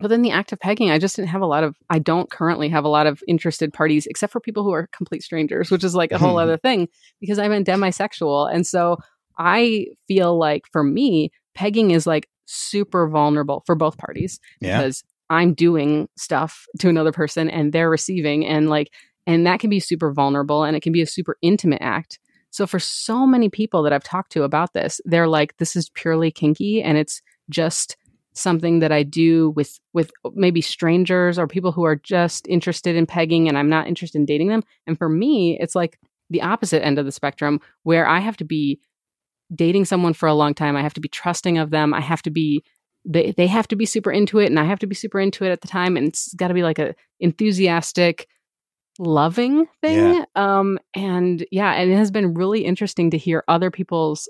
But then the act of pegging i just didn't have a lot of i don't currently have a lot of interested parties except for people who are complete strangers which is like a whole other thing because i'm a demisexual. And so i feel like for me pegging is like super vulnerable for both parties Yeah. because I'm doing stuff to another person and they're receiving and like and that can be super vulnerable and it can be a super intimate act. So for so many people that I've talked to about this, they're like this is purely kinky and it's just something that I do with with maybe strangers or people who are just interested in pegging and I'm not interested in dating them. And for me, it's like the opposite end of the spectrum where I have to be dating someone for a long time. I have to be trusting of them. I have to be they they have to be super into it and I have to be super into it at the time and it's got to be like a enthusiastic loving thing. Um and yeah, and it has been really interesting to hear other people's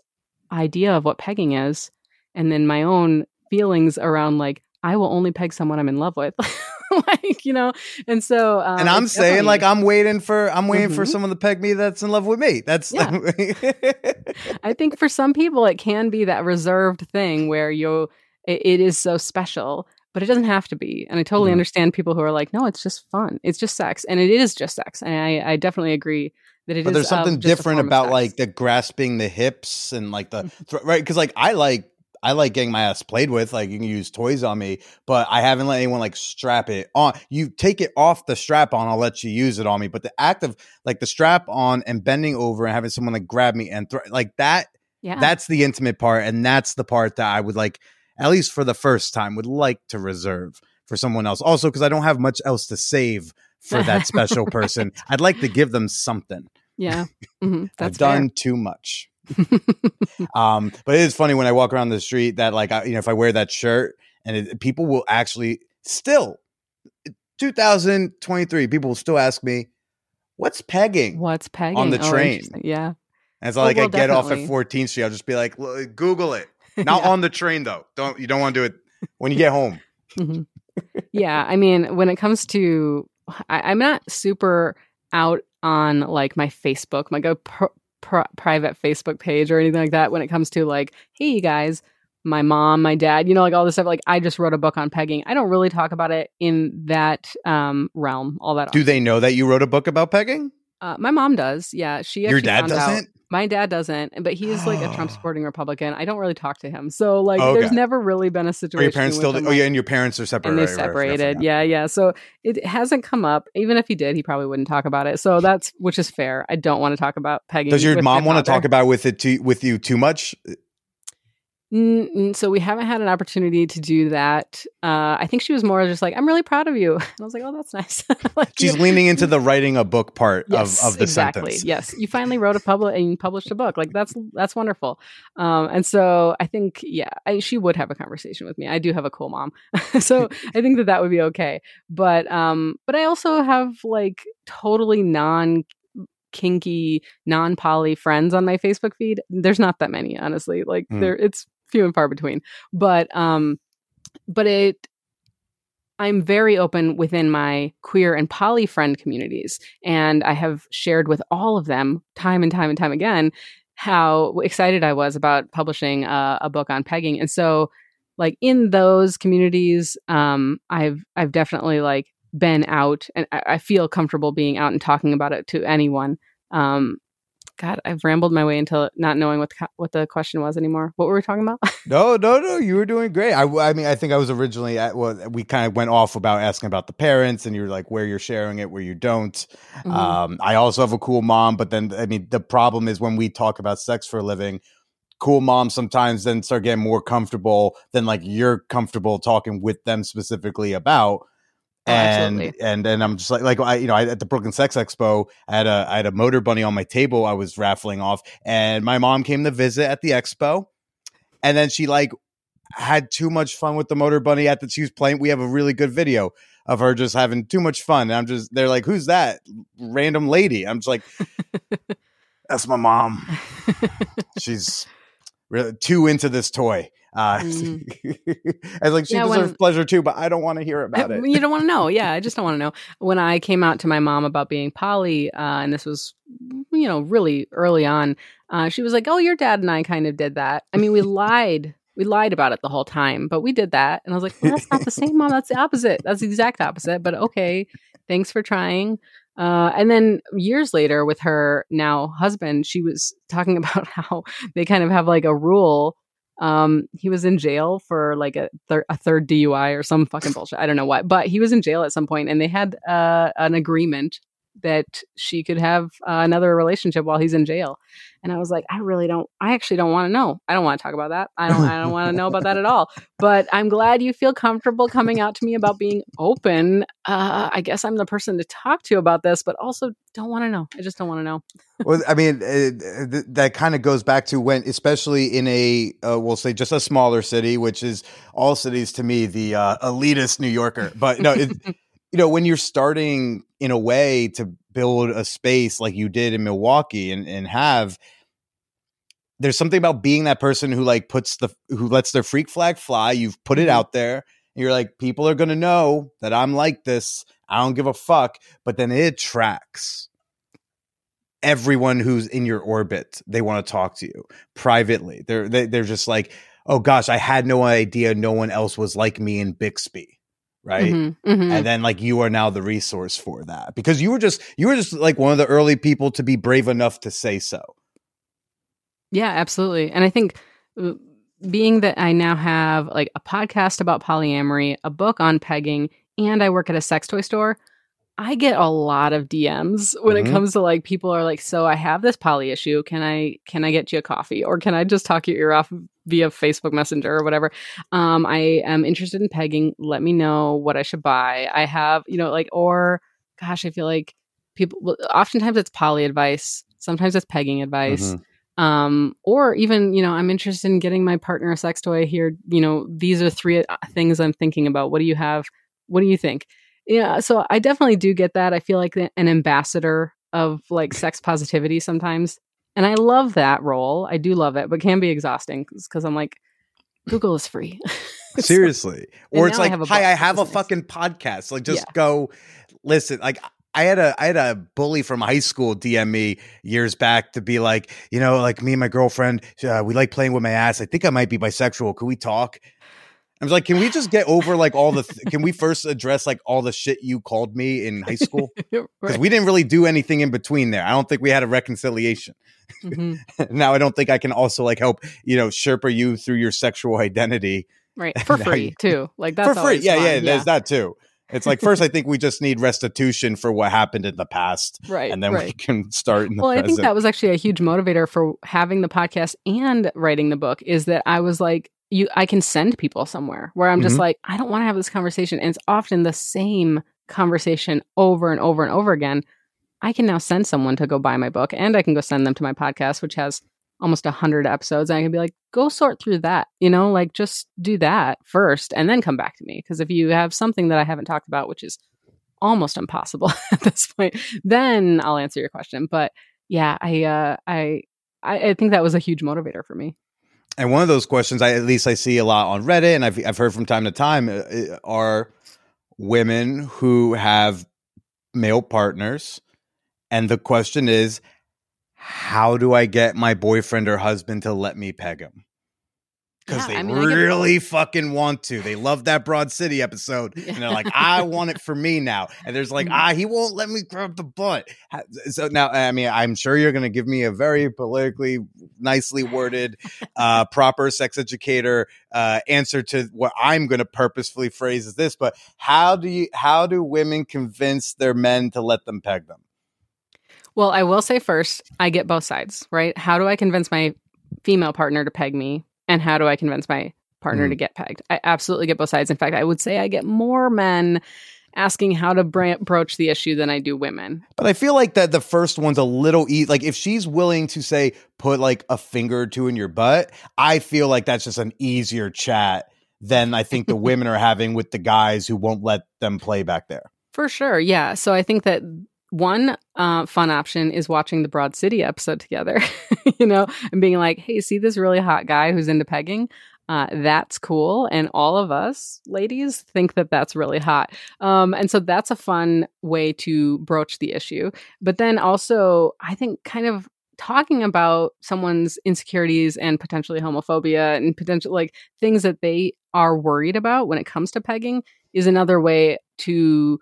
idea of what pegging is and then my own feelings around like I will only peg someone I'm in love with. like, you know. And so um, and I'm saying like I'm waiting for I'm waiting for Mhm. someone to peg me that's in love with me. That's Yeah. I think for some people it can be that reserved thing where you it, it is so special, but it doesn't have to be. And I totally Mhm. understand people who are like, no, it's just fun. It's just sex, and it is just sex. And I, I definitely agree that it but there's um, something different about like the grasping the hips and like the Mm-hmm. right because like I like I like getting my ass played with. Like you can use toys on me, but I haven't let anyone like strap it on. You take it off the strap on, I'll let you use it on me. But the act of like the strap on and bending over and having someone like grab me and throw like that yeah, that's the intimate part and that's the part that i would like at least for the first time would like to reserve for someone else also because i don't have much else to save for that special person i'd like to give them something yeah, hmm i've that's done too much um but it is funny when i walk around the street that like I, you know if i wear that shirt and it, people will actually still 2023 people will still ask me what's pegging What's pegging on the Oh, train. yeah, and it's Oh, like well, I get off at 14th Street. I'll just be like, Google it. Not Yeah. on the train though. Don't you don't want to do it when you get home. Mhm. yeah i mean when it comes to I, i'm not super out on like my facebook like a pr- pr- private facebook page or anything like that when it comes to like hey you guys my mom my dad you know like all this stuff like i just wrote a book on pegging i don't really talk about it in that um realm all that Do often. they know that you wrote a book about pegging? uh, my mom does yeah she Your dad doesn't. My dad doesn't but he's like a trump oh. supporting republican i don't really talk to him so like oh, there's never really been a situation your parents still? him, Oh like- yeah, and your parents are separated. they right, right, separated. Yeah, yeah. So it hasn't come up. Even if he did, he probably wouldn't talk about it. So that's which is fair. I don't want to talk about Peggy. Does your mom want to talk about with it to, with you too much? Mm, mm, so we haven't had an opportunity to do that. Uh, I think she was more just like, "I'm really proud of you," and I was like, "Oh, that's nice." like, She's leaning into the writing a book part Yes, of, of the exactly. sentence. Yes, you finally wrote a public and you published a book. Like that's that's wonderful. Um, and so I think yeah, I, she would have a conversation with me. I do have a cool mom, so I think that that would be okay. But um, but I also have like totally non kinky, non poly friends on my Facebook feed. There's not that many, honestly. Like Mm. there, it's few and far between. But um, but it I'm very open within my queer and poly friend communities. And I have shared with all of them time and time and time again how excited I was about publishing a, a book on pegging. And so, like in those communities, um, I've I've definitely like been out, and I, I feel comfortable being out and talking about it to anyone. Um, God, I've rambled my way into not knowing what the, what the question was anymore. What were we talking about? No, no, no. You were doing great. I, I mean, I think I was originally at. Well, we kind of went off about asking about the parents, and you're like where you're sharing it, where you don't. Mhm. Um, I also have a cool mom, but then I mean, the problem is when we talk about sex for a living, cool moms sometimes then start getting more comfortable than like you're comfortable talking with them specifically about. Oh, and absolutely. and and I'm just like like I you know I, at the Brooklyn Sex Expo I had a I had a Motorbunny on my table I was raffling off and my mom came to visit at the expo and then she like had too much fun with the Motorbunny at the she was playing we have a really good video of her just having too much fun and I'm just they're like who's that random lady I'm just like that's my mom she's really too into this toy. Uh, Mm. I was like, she Yeah, deserves when- pleasure too, but I don't want to hear about it. You don't want to know. Yeah, I just don't want to know. When I came out to my mom about being poly, uh, and this was, you know, really early on, uh, she was like, "Oh, your dad and I kind of did that." I mean, we lied. We lied about it the whole time, but we did that. And I was like, well, "That's not the same, mom. That's the opposite. That's the exact opposite." But okay, thanks for trying. Uh, and then years later, with her now husband, she was talking about how they kind of have like a rule um he was in jail for like a, thir- a third dui or some fucking bullshit. I don't know what but he was in jail at some point and they had uh an agreement that she could have uh, another relationship while he's in jail. And i was like i really don't i actually don't want to know. I don't want to talk about that. I don't i don't want to know about that at all. But i'm glad you feel comfortable coming out to me about being open. Uh i guess i'm the person to talk to about this but also don't want to know. I just don't want to know. Well, I mean, uh, th- that kind of goes back to when, especially in a, uh, we'll say, just a smaller city, which is all cities to me, the uh, elitist New Yorker. But no, it, you know, when you're starting in a way to build a space like you did in Milwaukee and, and have, there's something about being that person who like puts the, who lets their freak flag fly. You've put it Mhm. out there. And you're like, people are going to know that I'm like this. I don't give a fuck. But then it tracks everyone who's in your orbit they want to talk to you privately they're they, they're just like oh gosh i had no idea no one else was like me in bixby right Mhm, mhm. and then like you are now the resource for that because you were just you were just like one of the early people to be brave enough to say so Yeah, absolutely. And I think uh, being that I now have like a podcast about polyamory, a book on pegging, and I work at a sex toy store, I get a lot of DMs when Mhm. it comes to like people are like, "So I have this poly issue. Can I can I get you a coffee or can I just talk your ear off via Facebook Messenger or whatever? Um, I am interested in pegging. Let me know what I should buy. I have, you know, like or gosh, I feel like people well, oftentimes it's poly advice, sometimes it's pegging advice um or even you know i'm interested in getting my partner a sex toy here you know these are three uh, things i'm thinking about what do you have what do you think yeah so i definitely do get that i feel like an ambassador of like sex positivity sometimes and i love that role i do love it but can be exhausting because i'm like google is free seriously And or it's now I like hi i have a fucking podcast like just Yeah. go listen like I had a I had a bully from high school DM me years back to be like, you know, like me and my girlfriend, uh, we like playing with my ass. I think I might be bisexual. Could we talk? I was like, can we just get over like all the? Th- can we first address like all the shit you called me in high school? Because Right. we didn't really do anything in between there. I don't think we had a reconciliation. Mhm. now I don't think I can also like help you know Sherpa you through your sexual identity right for free you- too like that's for free. always Yeah, yeah, there's that too. It's like first, I think we just need restitution for what happened in the past, right and then we can start in the well, I think that was actually a huge motivator for having the podcast and writing the book is that I was like, you, I can send people somewhere where I'm just Mhm. like, I don't want to have this conversation. And it's often the same conversation over and over and over again. I can now send someone to go buy my book and I can go send them to my podcast, which has almost a hundred episodes. And I can be like, go sort through that, you know, like just do that first and then come back to me. Cause if you have something that I haven't talked about, which is almost impossible at this point, then I'll answer your question. But yeah, I, uh, I, I, I think that was a huge motivator for me. And one of those questions, I at least I see a lot on Reddit, and I've I've heard from time to time, uh, uh, are women who have male partners, and the question is, how do I get my boyfriend or husband to let me peg him? Because Yeah, they I mean, really fucking want to. They love that Broad City episode, and they're like, "I want it for me now." And there's like, Mhm. "Ah, he won't let me grab the butt." So now, I mean, I'm sure you're going to give me a very politically nicely worded, uh, proper sex educator uh, answer to what I'm going to purposefully phrase as this. But how do you? How do women convince their men to let them peg them? Well, I will say first, I get both sides, right? How do I convince my female partner to peg me? And how do I convince my partner Mm-hmm. to get pegged? I absolutely get both sides. In fact, I would say I get more men asking how to broach the issue than I do women. But I feel like that the first one's a little e- like if she's willing to say put like a finger or two in your butt, I feel like that's just an easier chat than I think the women are having with the guys who won't let them play back there. For sure. Yeah. So I think that one uh, fun option is watching the Broad City episode together, you know, and being like, hey, see this really hot guy who's into pegging? Uh, that's cool. And all of us ladies think that that's really hot. Um, and so that's a fun way to broach the issue. But then also, I think kind of talking about someone's insecurities and potentially homophobia and potential like things that they are worried about when it comes to pegging is another way to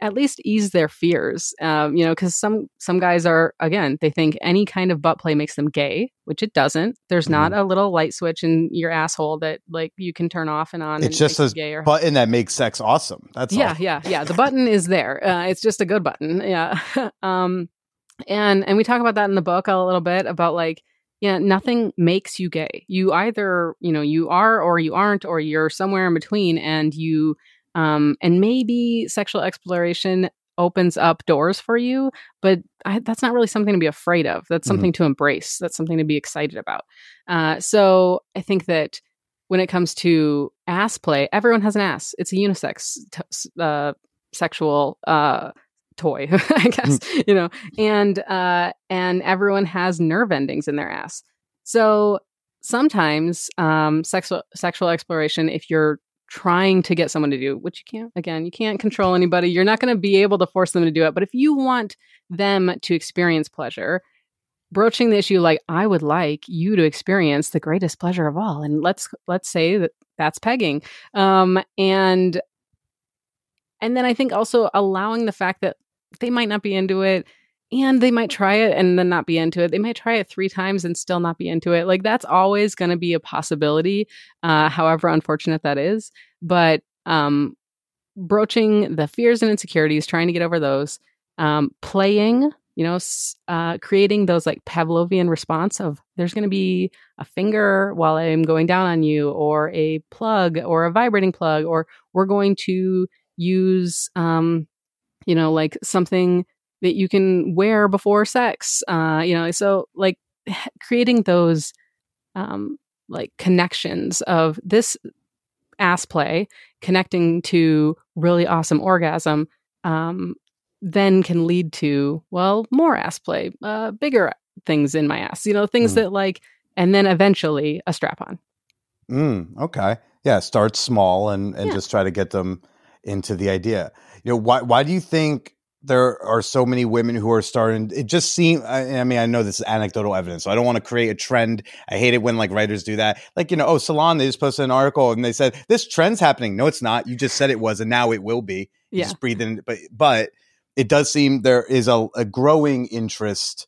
at least ease their fears. Um, you know, because some some guys are again they think any kind of butt play makes them gay, which it doesn't. There's not Mm-hmm. a little light switch in your asshole that like you can turn off and on. It's and just a gay or button that makes sex awesome. That's yeah, all. yeah, yeah. The button is there. Uh, it's just a good button. Yeah. um, and and we talk about that in the book a little bit about like yeah, nothing makes you gay. You either you know you are or you aren't or you're somewhere in between, and you um and maybe sexual exploration opens up doors for you but I, that's not really something to be afraid of that's Mhm. something to embrace that's something to be excited about uh, so i think that when it comes to ass play, everyone has an ass. It's a unisex t- uh, sexual uh, toy, I guess. you know, and uh, and everyone has nerve endings in their ass. So sometimes um, sexual sexual exploration, if you're trying to get someone to do, which you can't, again, you can't control anybody. You're not going to be able to force them to do it. But if you want them to experience pleasure, broaching the issue like I would like you to experience the greatest pleasure of all, and let's let's say that that's pegging, um, and and then I think also allowing the fact that they might not be into it. And they might try it and then not be into it. They might try it three times and still not be into it. Like that's always going to be a possibility, uh, however unfortunate that is. But um, broaching the fears and insecurities, trying to get over those, um, playing, you know, uh, creating those like Pavlovian response of there's going to be a finger while I'm going down on you, or a plug, or a vibrating plug, or we're going to use, um, you know, like something that you can wear before sex. Uh, you know, so like creating those um, like connections of this ass play connecting to really awesome orgasm um, then can lead to well more ass play uh, bigger things in my ass you know things Mm. that like and then eventually a strap on Mm, okay. Yeah. Start small and, and Yeah. just try to get them into the idea. You know, why, why do you think there are so many women who are starting? It just seems, I, I mean, I know this is anecdotal evidence, so I don't want to create a trend. I hate it when like writers do that. Like, you know, oh, Salon, they just posted an article and they said, this trend's happening. No, it's not. You just said it was, and now it will be. You yeah just breathe in. But, but it does seem there is a, a growing interest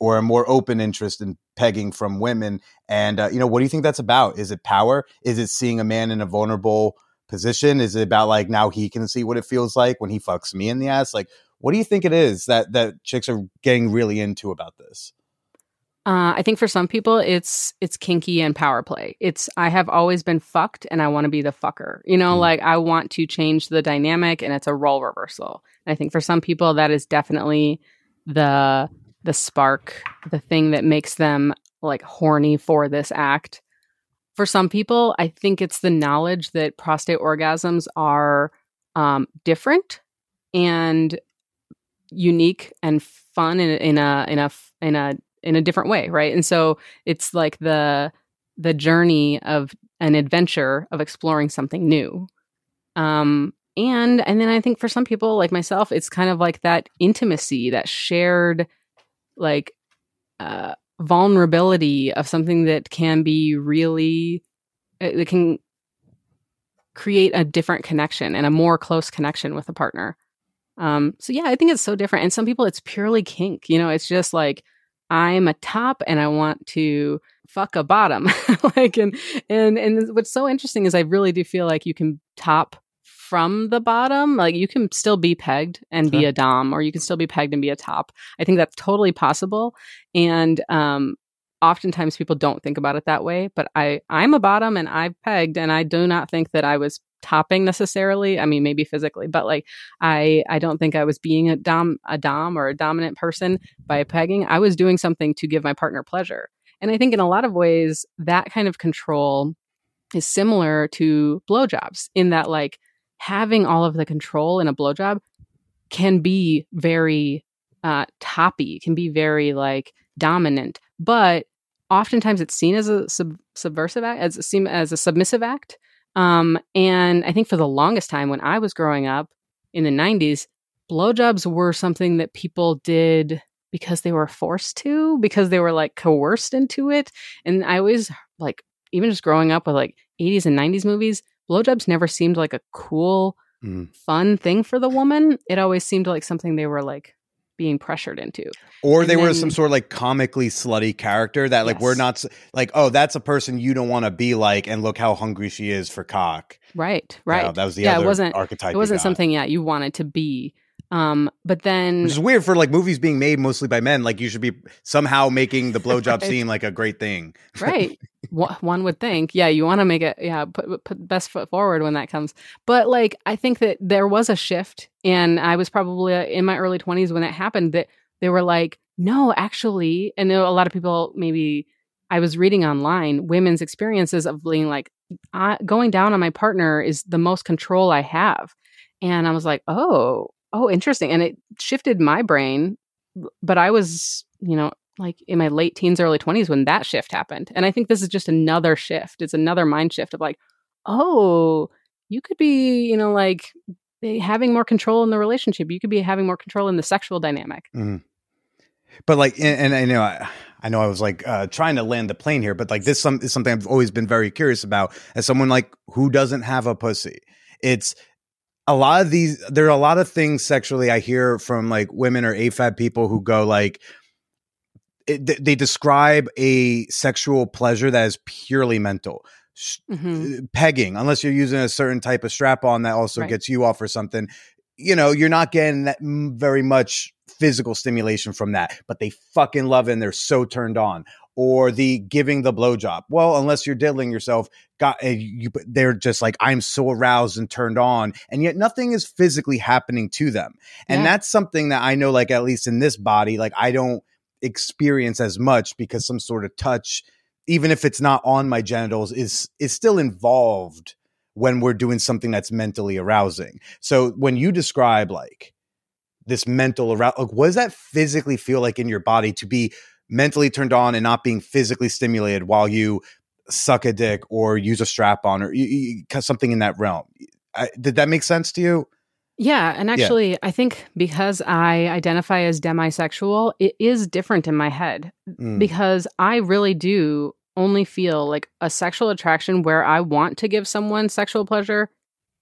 or a more open interest in pegging from women. And, uh, you know, what do you think that's about? Is it power? Is it seeing a man in a vulnerable position? Is it about like now he can see what it feels like when he fucks me in the ass? Like, what do you think it is that, that chicks are getting really into about this? Uh, I think for some people it's it's kinky and power play. It's I have always been fucked and I want to be the fucker. You know, Mm. like I want to change the dynamic and it's a role reversal. And I think for some people that is definitely the the spark, the thing that makes them like horny for this act. For some people, I think it's the knowledge that prostate orgasms are um, different and unique and fun in, in a in a in a in a different way, right? And so it's like the the journey of an adventure of exploring something new. Um and and then I think for some people like myself it's kind of like that intimacy, that shared like uh vulnerability of something that can be really it, it can create a different connection and a more close connection with a partner. Um, so yeah, I think it's so different. And some people it's purely kink. You know, it's just like I'm a top and I want to fuck a bottom. like and and and what's so interesting is I really do feel like you can top from the bottom. Like you can still be pegged and be a dom, or you can still be pegged and be a top. I think that's totally possible. And um oftentimes people don't think about it that way. But I I'm a bottom and I've pegged and I do not think that I was topping necessarily. I mean maybe physically, but like I I don't think I was being a dom a dom or a dominant person by pegging. I was doing something to give my partner pleasure. And I think in a lot of ways that kind of control is similar to blowjobs in that like having all of the control in a blowjob can be very uh, toppy, can be very like dominant, but oftentimes it's seen as a sub- subversive act, as seen as a submissive act. Um, and I think for the longest time when I was growing up in the 90s, blowjobs were something that people did because they were forced to, because they were like coerced into it. And I always like, even just growing up with like 80s and 90s movies, blowjobs never seemed like a cool, Mm. fun thing for the woman. It always seemed like something they were like being pressured into. Or And they were some sort of like comically slutty character that like we're not like oh that's a person you don't want to be like and look how hungry she is for cock. Right, You right. know, that was the yeah, other it wasn't. archetype. It you wasn't something. Yeah, you wanted to be. Um, but then Which is weird for like movies being made mostly by men. Like you should be somehow making the blowjob Right. seem like a great thing. right one would think yeah you want to make it yeah put, put best foot forward when that comes but like i think that there was a shift and i was probably uh, in my early 20s when that happened that they were like no actually and a lot of people maybe i was reading online women's experiences of being like I, going down on my partner is the most control i have and i was like oh oh interesting and it shifted my brain but i was you know like in my late teens, early 20s when that shift happened. And I think this is just another shift. It's another mind shift of like, oh, you could be, you know, like eh, having more control in the relationship. You could be having more control in the sexual dynamic. But like, and, and I know, I, I know, I was like uh, trying to land the plane here, but like this some, is something I've always been very curious about as someone like who doesn't have a pussy. It's a lot of these. There are a lot of things sexually I hear from like women or AFAB people who go like. It, they- describe a sexual pleasure that is purely mental. S- hmm pegging unless you're using a certain type of strap on that also Right. gets you off or something you know you're not getting that very much physical stimulation from that but they fucking love it and they're so turned on or the giving the blowjob. Well unless you're diddling yourself got uh, you they're just like i'm so aroused and turned on and yet nothing is physically happening to them. And Yeah. that's something that i know like at least in this body like i don't experience as much because some sort of touch even if it's not on my genitals is is still involved when we're doing something that's mentally arousing. So when you describe like this mental arousal like what does that physically feel like in your body to be mentally turned on and not being physically stimulated while you suck a dick or use a strap on or you, you, something in that realm I, did that make sense to you Yeah. And actually, I think because I identify as demisexual, it is different in my head Mm. because I really do only feel like a sexual attraction where I want to give someone sexual pleasure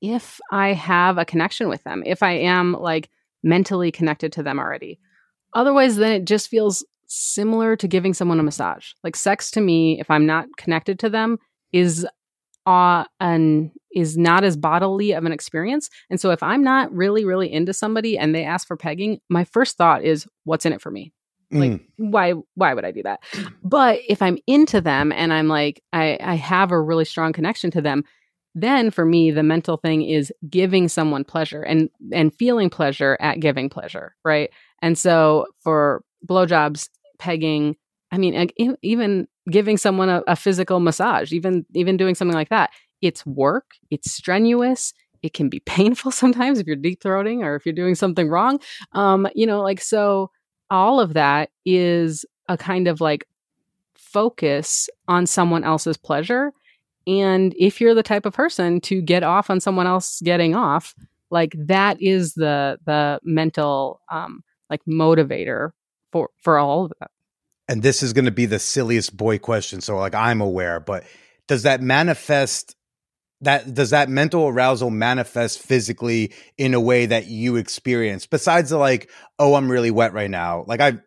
if I have a connection with them, if I am like mentally connected to them already. Otherwise, then it just feels similar to giving someone a massage. Like sex to me, if I'm not connected to them, is uh and is not as bodily of an experience. And so if I'm not really, really into somebody and they ask for pegging, my first thought is, what's in it for me? like Mm. why why would i do that but if i'm into them and i'm like i i have a really strong connection to them then for me the mental thing is giving someone pleasure and and feeling pleasure at giving pleasure right and so for blowjobs pegging i mean even giving someone a, a physical massage even even doing something like that it's work it's strenuous it can be painful sometimes if you're deep throating or if you're doing something wrong um you know like so all of that is a kind of like focus on someone else's pleasure. And if you're the type of person to get off on someone else getting off, like that is the the mental um like motivator for for all of that. and this is going to be the silliest boy question so like i'm aware but does that manifest that does that mental arousal manifest physically in a way that you experience? Besides the like oh i'm really wet right now like i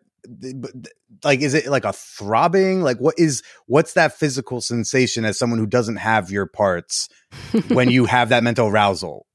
like is it like a throbbing? Like what is what's that physical sensation as someone who doesn't have your parts when you have that mental arousal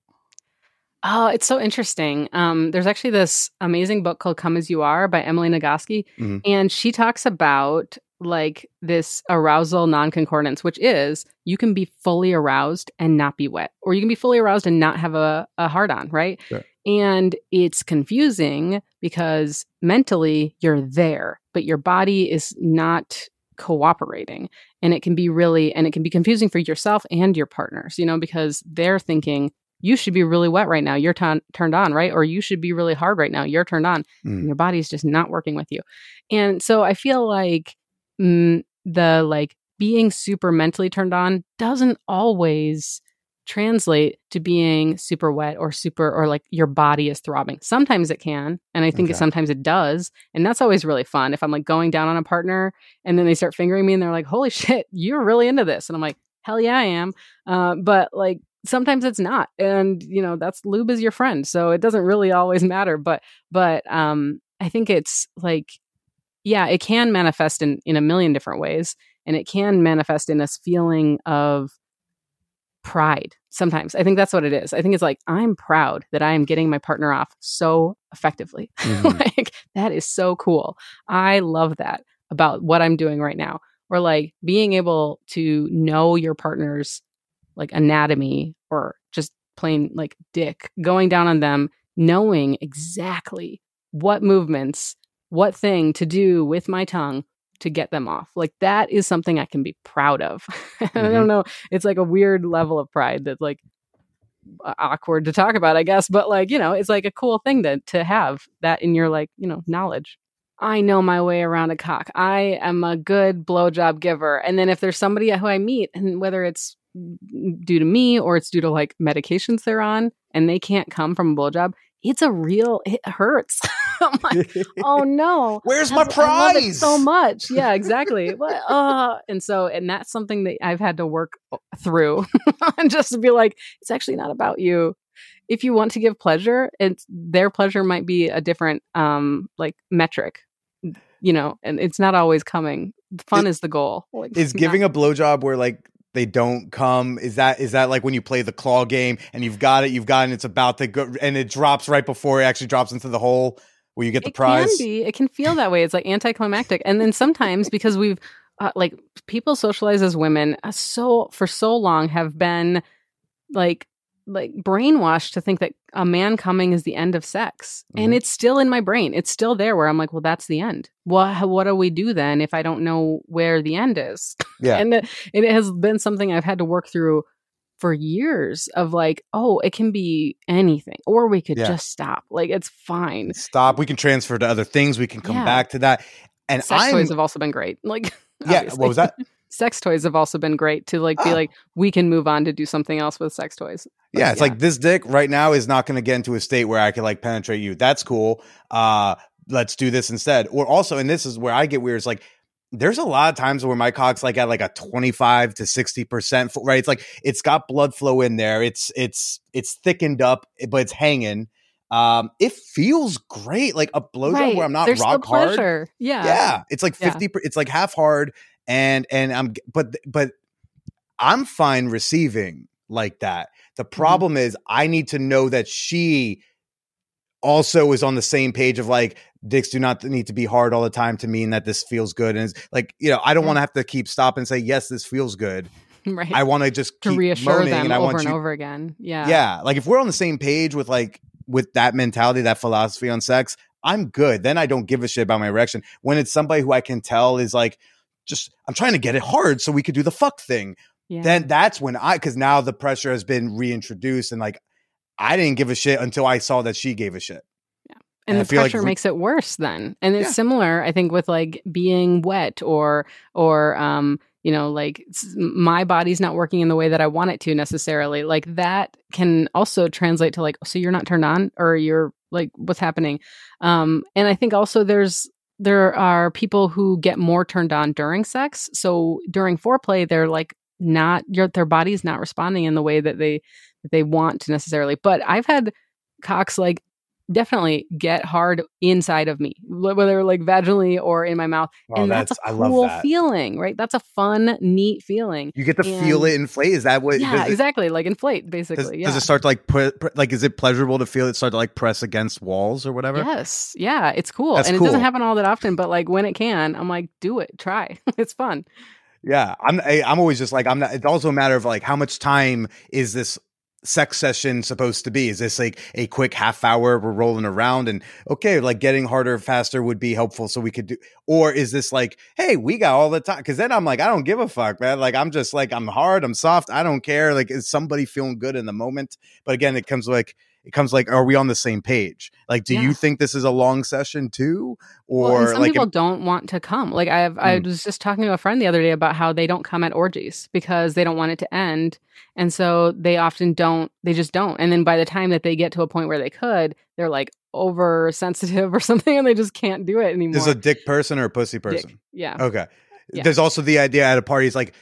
Oh, it's so interesting. Um, there's actually this amazing book called Come As You Are by Emily Nagoski. Mhm. And she talks about like this arousal non-concordance, which is you can be fully aroused and not be wet, or you can be fully aroused and not have a, a hard on, right? Sure. And it's confusing because mentally you're there, but your body is not cooperating. And it can be really, and it can be confusing for yourself and your partners, you know, because they're thinking, you should be really wet right now. You're ton- turned on, right? Or you should be really hard right now. You're turned on. Mm. And your body's just not working with you. And so I feel like mm, the like being super mentally turned on doesn't always translate to being super wet or super or like your body is throbbing. Sometimes it can, and I think Okay. sometimes it does, and that's always really fun. If I'm like going down on a partner and then they start fingering me and they're like, "Holy shit, you're really into this," and I'm like, "Hell yeah, I am," uh, but like sometimes it's not, and you know that's lube is your friend, so it doesn't really always matter. But but um, I think it's like yeah, it can manifest in in a million different ways, and it can manifest in this feeling of pride sometimes i think that's what it is i think it's like i'm proud that i am getting my partner off so effectively Mhm. like that is so cool i love that about what i'm doing right now or like being able to know your partner's like anatomy or just plain like dick going down on them knowing exactly what movements what thing to do with my tongue to get them off like that is something i can be proud of i Mhm. don't know it's like a weird level of pride that's like awkward to talk about i guess but like you know it's like a cool thing to to have that in your like you know knowledge I know my way around a cock. I am a good blowjob giver. And then if there's somebody who I meet, and whether it's due to me or it's due to like medications they're on, and they can't come from a blowjob, it's a real. It hurts. I'm like, oh no. Where's my love- I love it prize? so much. Yeah, exactly. what? Uh, and so, and that's something that I've had to work through, and just to be like, it's actually not about you. If you want to give pleasure, it's their pleasure might be a different, um, like metric, you know, and it's not always coming. Fun is the goal. Like, is not- giving a blowjob where like they don't come is that is that like when you play the claw game and you've got it you've got it and it's about to go and it drops right before it actually drops into the hole where you get the it prize can be. It can feel that way. It's like anticlimactic, and then sometimes because we've uh, like people socialize as women uh, so for so long have been like like brainwashed to think that a man coming is the end of sex. And Mhm. it's still in my brain. It's still there where i'm like well that's the end. What what do we do then if i don't know where the end is? Yeah. And it, it has been something i've had to work through for years of like oh it can be anything or we could Yeah. just stop. Like it's fine. Stop. We can transfer to other things. We can come Yeah. back to that. And sex i'm toys have also been great. Like, yeah. Obviously. what was that sex toys have also been great to like be Oh. like we can move on to do something else with sex toys. But yeah it's like this dick right now is not going to get into a state where i can like penetrate you that's cool uh let's do this instead or also and this is where i get weird it's like there's a lot of times where my cock's like at like a 25 to 60 percent right it's like it's got blood flow in there it's it's it's thickened up but it's hanging um it feels great like a blowjob right. where i'm not There's rock hard. Yeah. yeah it's like 50 per- it's like half hard and and i'm but but i'm fine receiving like that the Mm-hmm. problem is i need to know that she also is on the same page of like dicks do not need to be hard all the time to mean that this feels good and it's like you know i don't want to have to keep stop and say yes this feels good Right. i want to just to keep reassure them and i over want and you over again. Yeah. yeah like if we're on the same page with like with that mentality that philosophy on sex i'm good then i don't give a shit about my erection when it's somebody who i can tell is like just i'm trying to get it hard so we could do the fuck thing Yeah. then that's when i because now the pressure has been reintroduced and like i didn't give a shit until i saw that she gave a shit Yeah. and I the feel like pressure makes it worse then and it's Yeah. similar i think with like being wet or or um you know like my body's not working in the way that i want it to necessarily like that can also translate to like so you're not turned on or you're like what's happening um and i think also there's there are people who get more turned on during sex so during foreplay they're like not your their body's not responding in the way that they that they want to necessarily but i've had cocks like definitely get hard inside of me, whether like vaginally or in my mouth. Oh, and that's, I a love cool that. feeling, right? That's a fun, neat feeling. you get to feel it inflate is that what yeah, does it, exactly. Like inflate, does, basically. yeah. does it start to like put like is it pleasurable to feel it start to like press against walls or whatever Yes. Yeah. It's cool. That's and it doesn't happen all that often, but like when it can, I'm like, do it. Try. it's fun. Yeah, I'm I, I'm always just like I'm not. It's also a matter of like how much time is this sex session supposed to be? Is this like a quick half hour we're rolling around and okay, like getting harder faster would be helpful so we could do or is this like, hey, we got all the time? Cause then I'm like, I don't give a fuck, man. Like I'm just like I'm hard, I'm soft, I don't care. Like is somebody feeling good in the moment? But again, it comes like it comes like, are we on the same page? Like, do Yeah. you think this is a long session too? Or well, some like people don't want to come. Like I've, I Mm. was just talking to a friend the other day about how they don't come at orgies because they don't want it to end, and so they often don't. They just don't. And then by the time that they get to a point where they could, they're like oversensitive or something, and they just can't do it anymore. is a dick person or a pussy Dick. person? Yeah. Okay. Yeah. There's also the idea at a party is like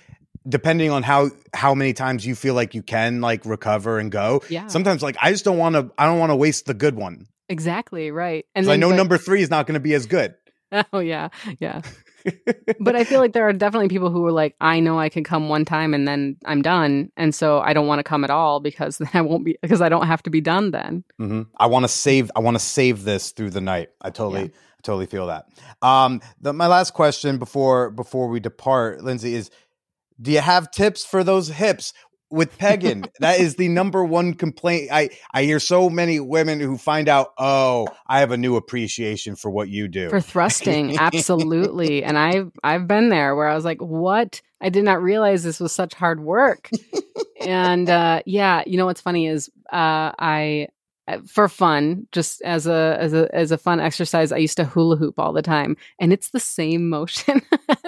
depending on how how many times you feel like you can like recover and go. Yeah. Sometimes like I just don't want to I don't want to waste the good one. Exactly. Right. And 'Cause I know but- number 3 is not going to be as good. Oh yeah, yeah. but I feel like there are definitely people who are like, I know I can come one time and then I'm done, and so I don't want to come at all because then I won't be because I don't have to be done then. hmm I want to save. I want to save this through the night. I totally, Yeah. I totally feel that. Um, the, my last question before before we depart, Lyndzi, is: Do you have tips for those hips with pegging? that is the number one complaint. I I hear so many women who find out, oh, I have a new appreciation for what you do. For thrusting, absolutely. And I've I've been there where I was like, what? I did not realize this was such hard work. and uh, yeah, you know what's funny is uh, I uh, for fun, just as a as a as a fun exercise, I used to hula hoop all the time, and it's the same motion.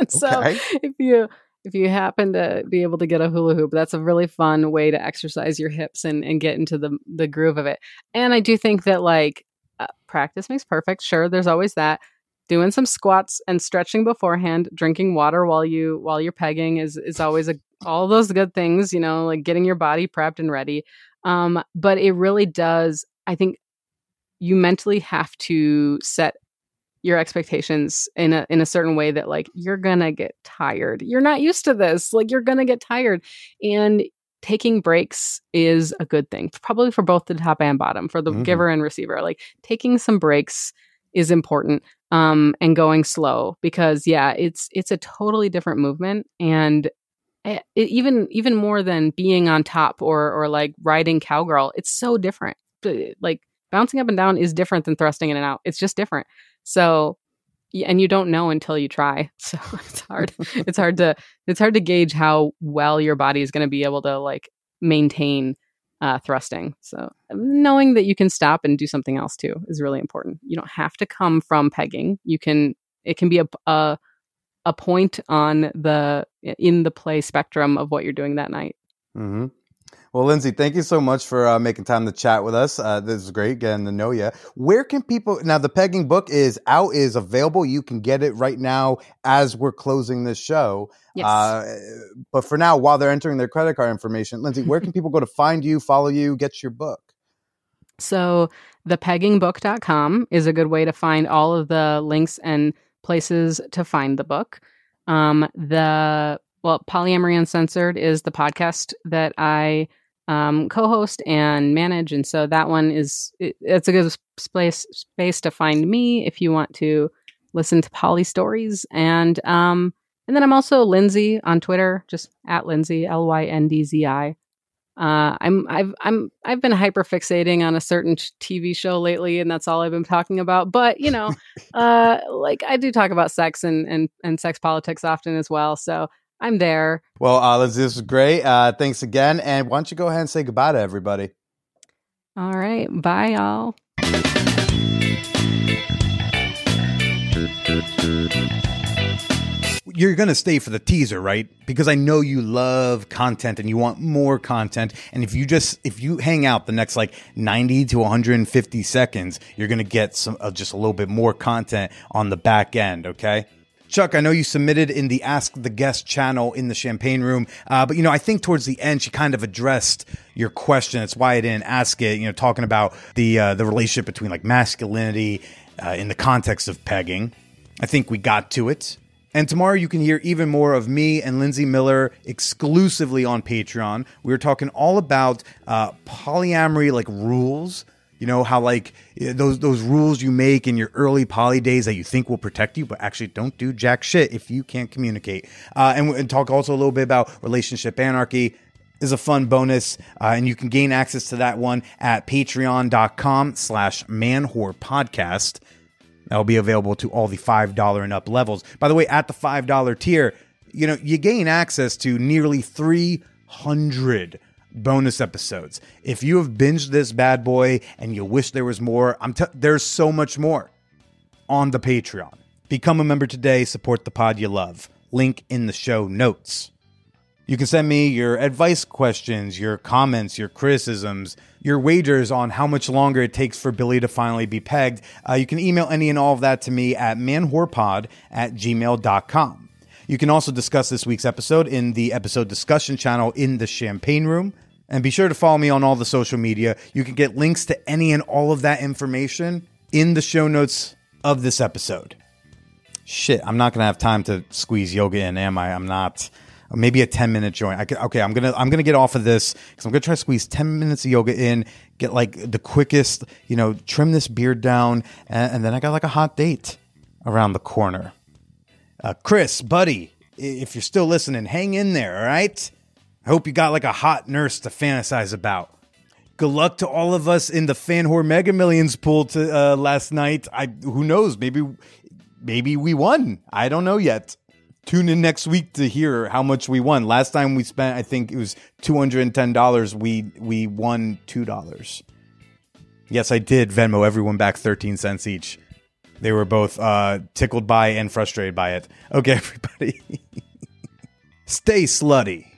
So Okay. if you if you happen to be able to get a hula hoop, that's a really fun way to exercise your hips and and get into the the groove of it. And I do think that like uh, practice makes perfect. Sure, there's always that. Doing some squats and stretching beforehand, drinking water while you while you're pegging is is always a all those good things, you know, like getting your body prepped and ready. Um, but it really does. I think you mentally have to set your expectations in a in a certain way that like you're gonna get tired. You're not used to this. Like you're gonna get tired, and taking breaks is a good thing, probably for both the top and bottom, for the Mhm. giver and receiver. Like taking some breaks is important um and going slow because yeah it's it's a totally different movement and it, it- even even more than being on top or or like riding cowgirl it's so different like bouncing up and down is different than thrusting in and out. It's just different. So and you don't know until you try. So it's hard. It's hard to it's hard to gauge how well your body is going to be able to like maintain uh, thrusting. So knowing that you can stop and do something else too is really important. You don't have to come from pegging. You can it can be a, a a point on the in the play spectrum of what you're doing that night. Hmm Well, Lyndzi, thank you so much for uh, making time to chat with us. Uh, this is great getting to know you. Where can people now? The pegging book is out, is available. You can get it right now as we're closing this show. yes Uh, but for now, while they're entering their credit card information, Lyndzi, where can people go to find you, follow you, get your book? So, thepeggingbook.com is a good way to find all of the links and places to find the book. Um, the well, Polyamory Uncensored is the podcast that I um, co-host and manage, and so that one is it, it's a good space space to find me if you want to listen to poly stories and um and then I'm also Lyndzi on Twitter, just at Lyndzi L Y N D Z I. Uh, I'm I've I'm I've been hyper fixating on a certain TV show lately, and that's all I've been talking about. But you know, uh, like I do talk about sex and and and sex politics often as well. So I'm there. Well, uh, Lyndzi, this was great. Uh, thanks again. And why don't you go ahead and say goodbye to everybody? All right, bye y'all. You're going to stay for the teaser, right? Because I know you love content and you want more content. And if you just, if you hang out the next like 90 to 150 seconds, you're going to get some, uh, just a little bit more content on the back end, okay? Chuck, I know you submitted in the Ask the Guest channel in the Champagne Room, uh, but you know, I think towards the end she kind of addressed your question. That's why I didn't ask it. You know, talking about the uh, the relationship between like masculinity uh, in the context of pegging. I think we got to it. And tomorrow you can hear even more of me and Lyndzi Miller exclusively on Patreon. We were talking all about uh, polyamory like rules. You know how like eh, those those rules you make in your early poly days that you think will protect you, but actually don't do jack shit if you can't communicate. Uh, and, and talk also a little bit about relationship anarchy. is a fun bonus, uh, and you can gain access to that one at patreon.com slash manwhorepodcast. That will be available to all the $5 and up levels. By the way, at the $5 tier, you know, you gain access to nearly 300 bonus episodes. If you have binged this bad boy and you wish there was more, I'm t- there's so much more on the Patreon. Become a member today, support the pod you love. Link in the show notes. You can send me your advice questions, your comments, your criticisms, your wagers on how much longer it takes for Billy to finally be pegged. Uh, you can email any and all of that to me at manwhorepod at gmail.com. You can also discuss this week's episode in the episode discussion channel in the Champagne Room. And be sure to follow me on all the social media. You can get links to any and all of that information in the show notes of this episode. Shit, I'm not gonna have time to squeeze yoga in, am I? I'm not. Maybe a 10 minute joint. I could, okay, I'm gonna I'm gonna get off of this because I'm gonna try to squeeze 10 minutes of yoga in, get like the quickest, you know, trim this beard down, and, and then I got like a hot date around the corner. Uh, Chris, buddy, if you're still listening, hang in there, all right? I hope you got like a hot nurse to fantasize about. Good luck to all of us in the Fan Whore Mega Millions pool to uh, last night. I who knows? Maybe maybe we won. I don't know yet. Tune in next week to hear how much we won. Last time we spent, I think it was two hundred and ten dollars. We we won two dollars. Yes, I did Venmo everyone back thirteen cents each. They were both uh, tickled by and frustrated by it. Okay, everybody, stay slutty.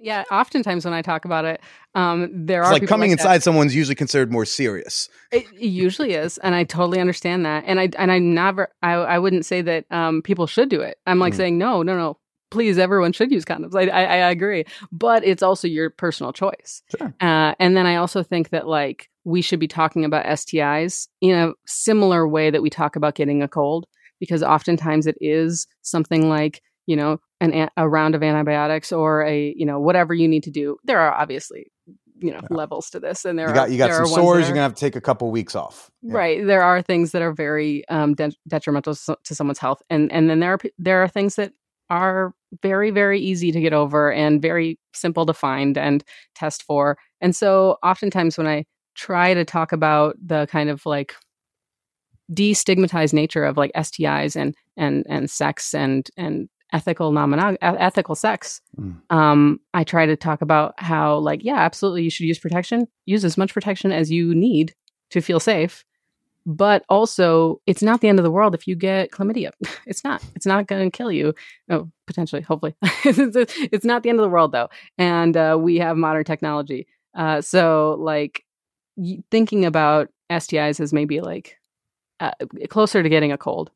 Yeah, oftentimes when I talk about it, um, there It's are like people coming like that. inside someone's usually considered more serious. It, it usually is, and I totally understand that. And I and I never, I, I wouldn't say that um, people should do it. I'm like Mm. saying no, no, no. Please, everyone should use condoms. I, I, I agree, but it's also your personal choice. Sure. Uh, and then I also think that like we should be talking about STIs in a similar way that we talk about getting a cold, because oftentimes it is something like you know an a, round of antibiotics or a you know whatever you need to do. There are obviously you know Yeah. levels to this, and there You got are you got some sores. are- You're gonna have to take a couple weeks off. Yeah. right there are things that are very um, de- detrimental to, to someone's health and and then there are there are things that are very very easy to get over and very simple to find and test for and so oftentimes when i try to talk about the kind of like destigmatized nature of like stis and and and sex and and ethical non ethical sex. Mm. um i try to talk about how like yeah absolutely you should use protection. Use as much protection as you need to feel safe. But also it's not the end of the world if you get chlamydia. It's not. It's not going to kill you. Oh potentially hopefully. It's, it's not the end of the world though. And uh, we have modern technology. Uh, so like y- thinking about stis as maybe like uh, closer to getting a cold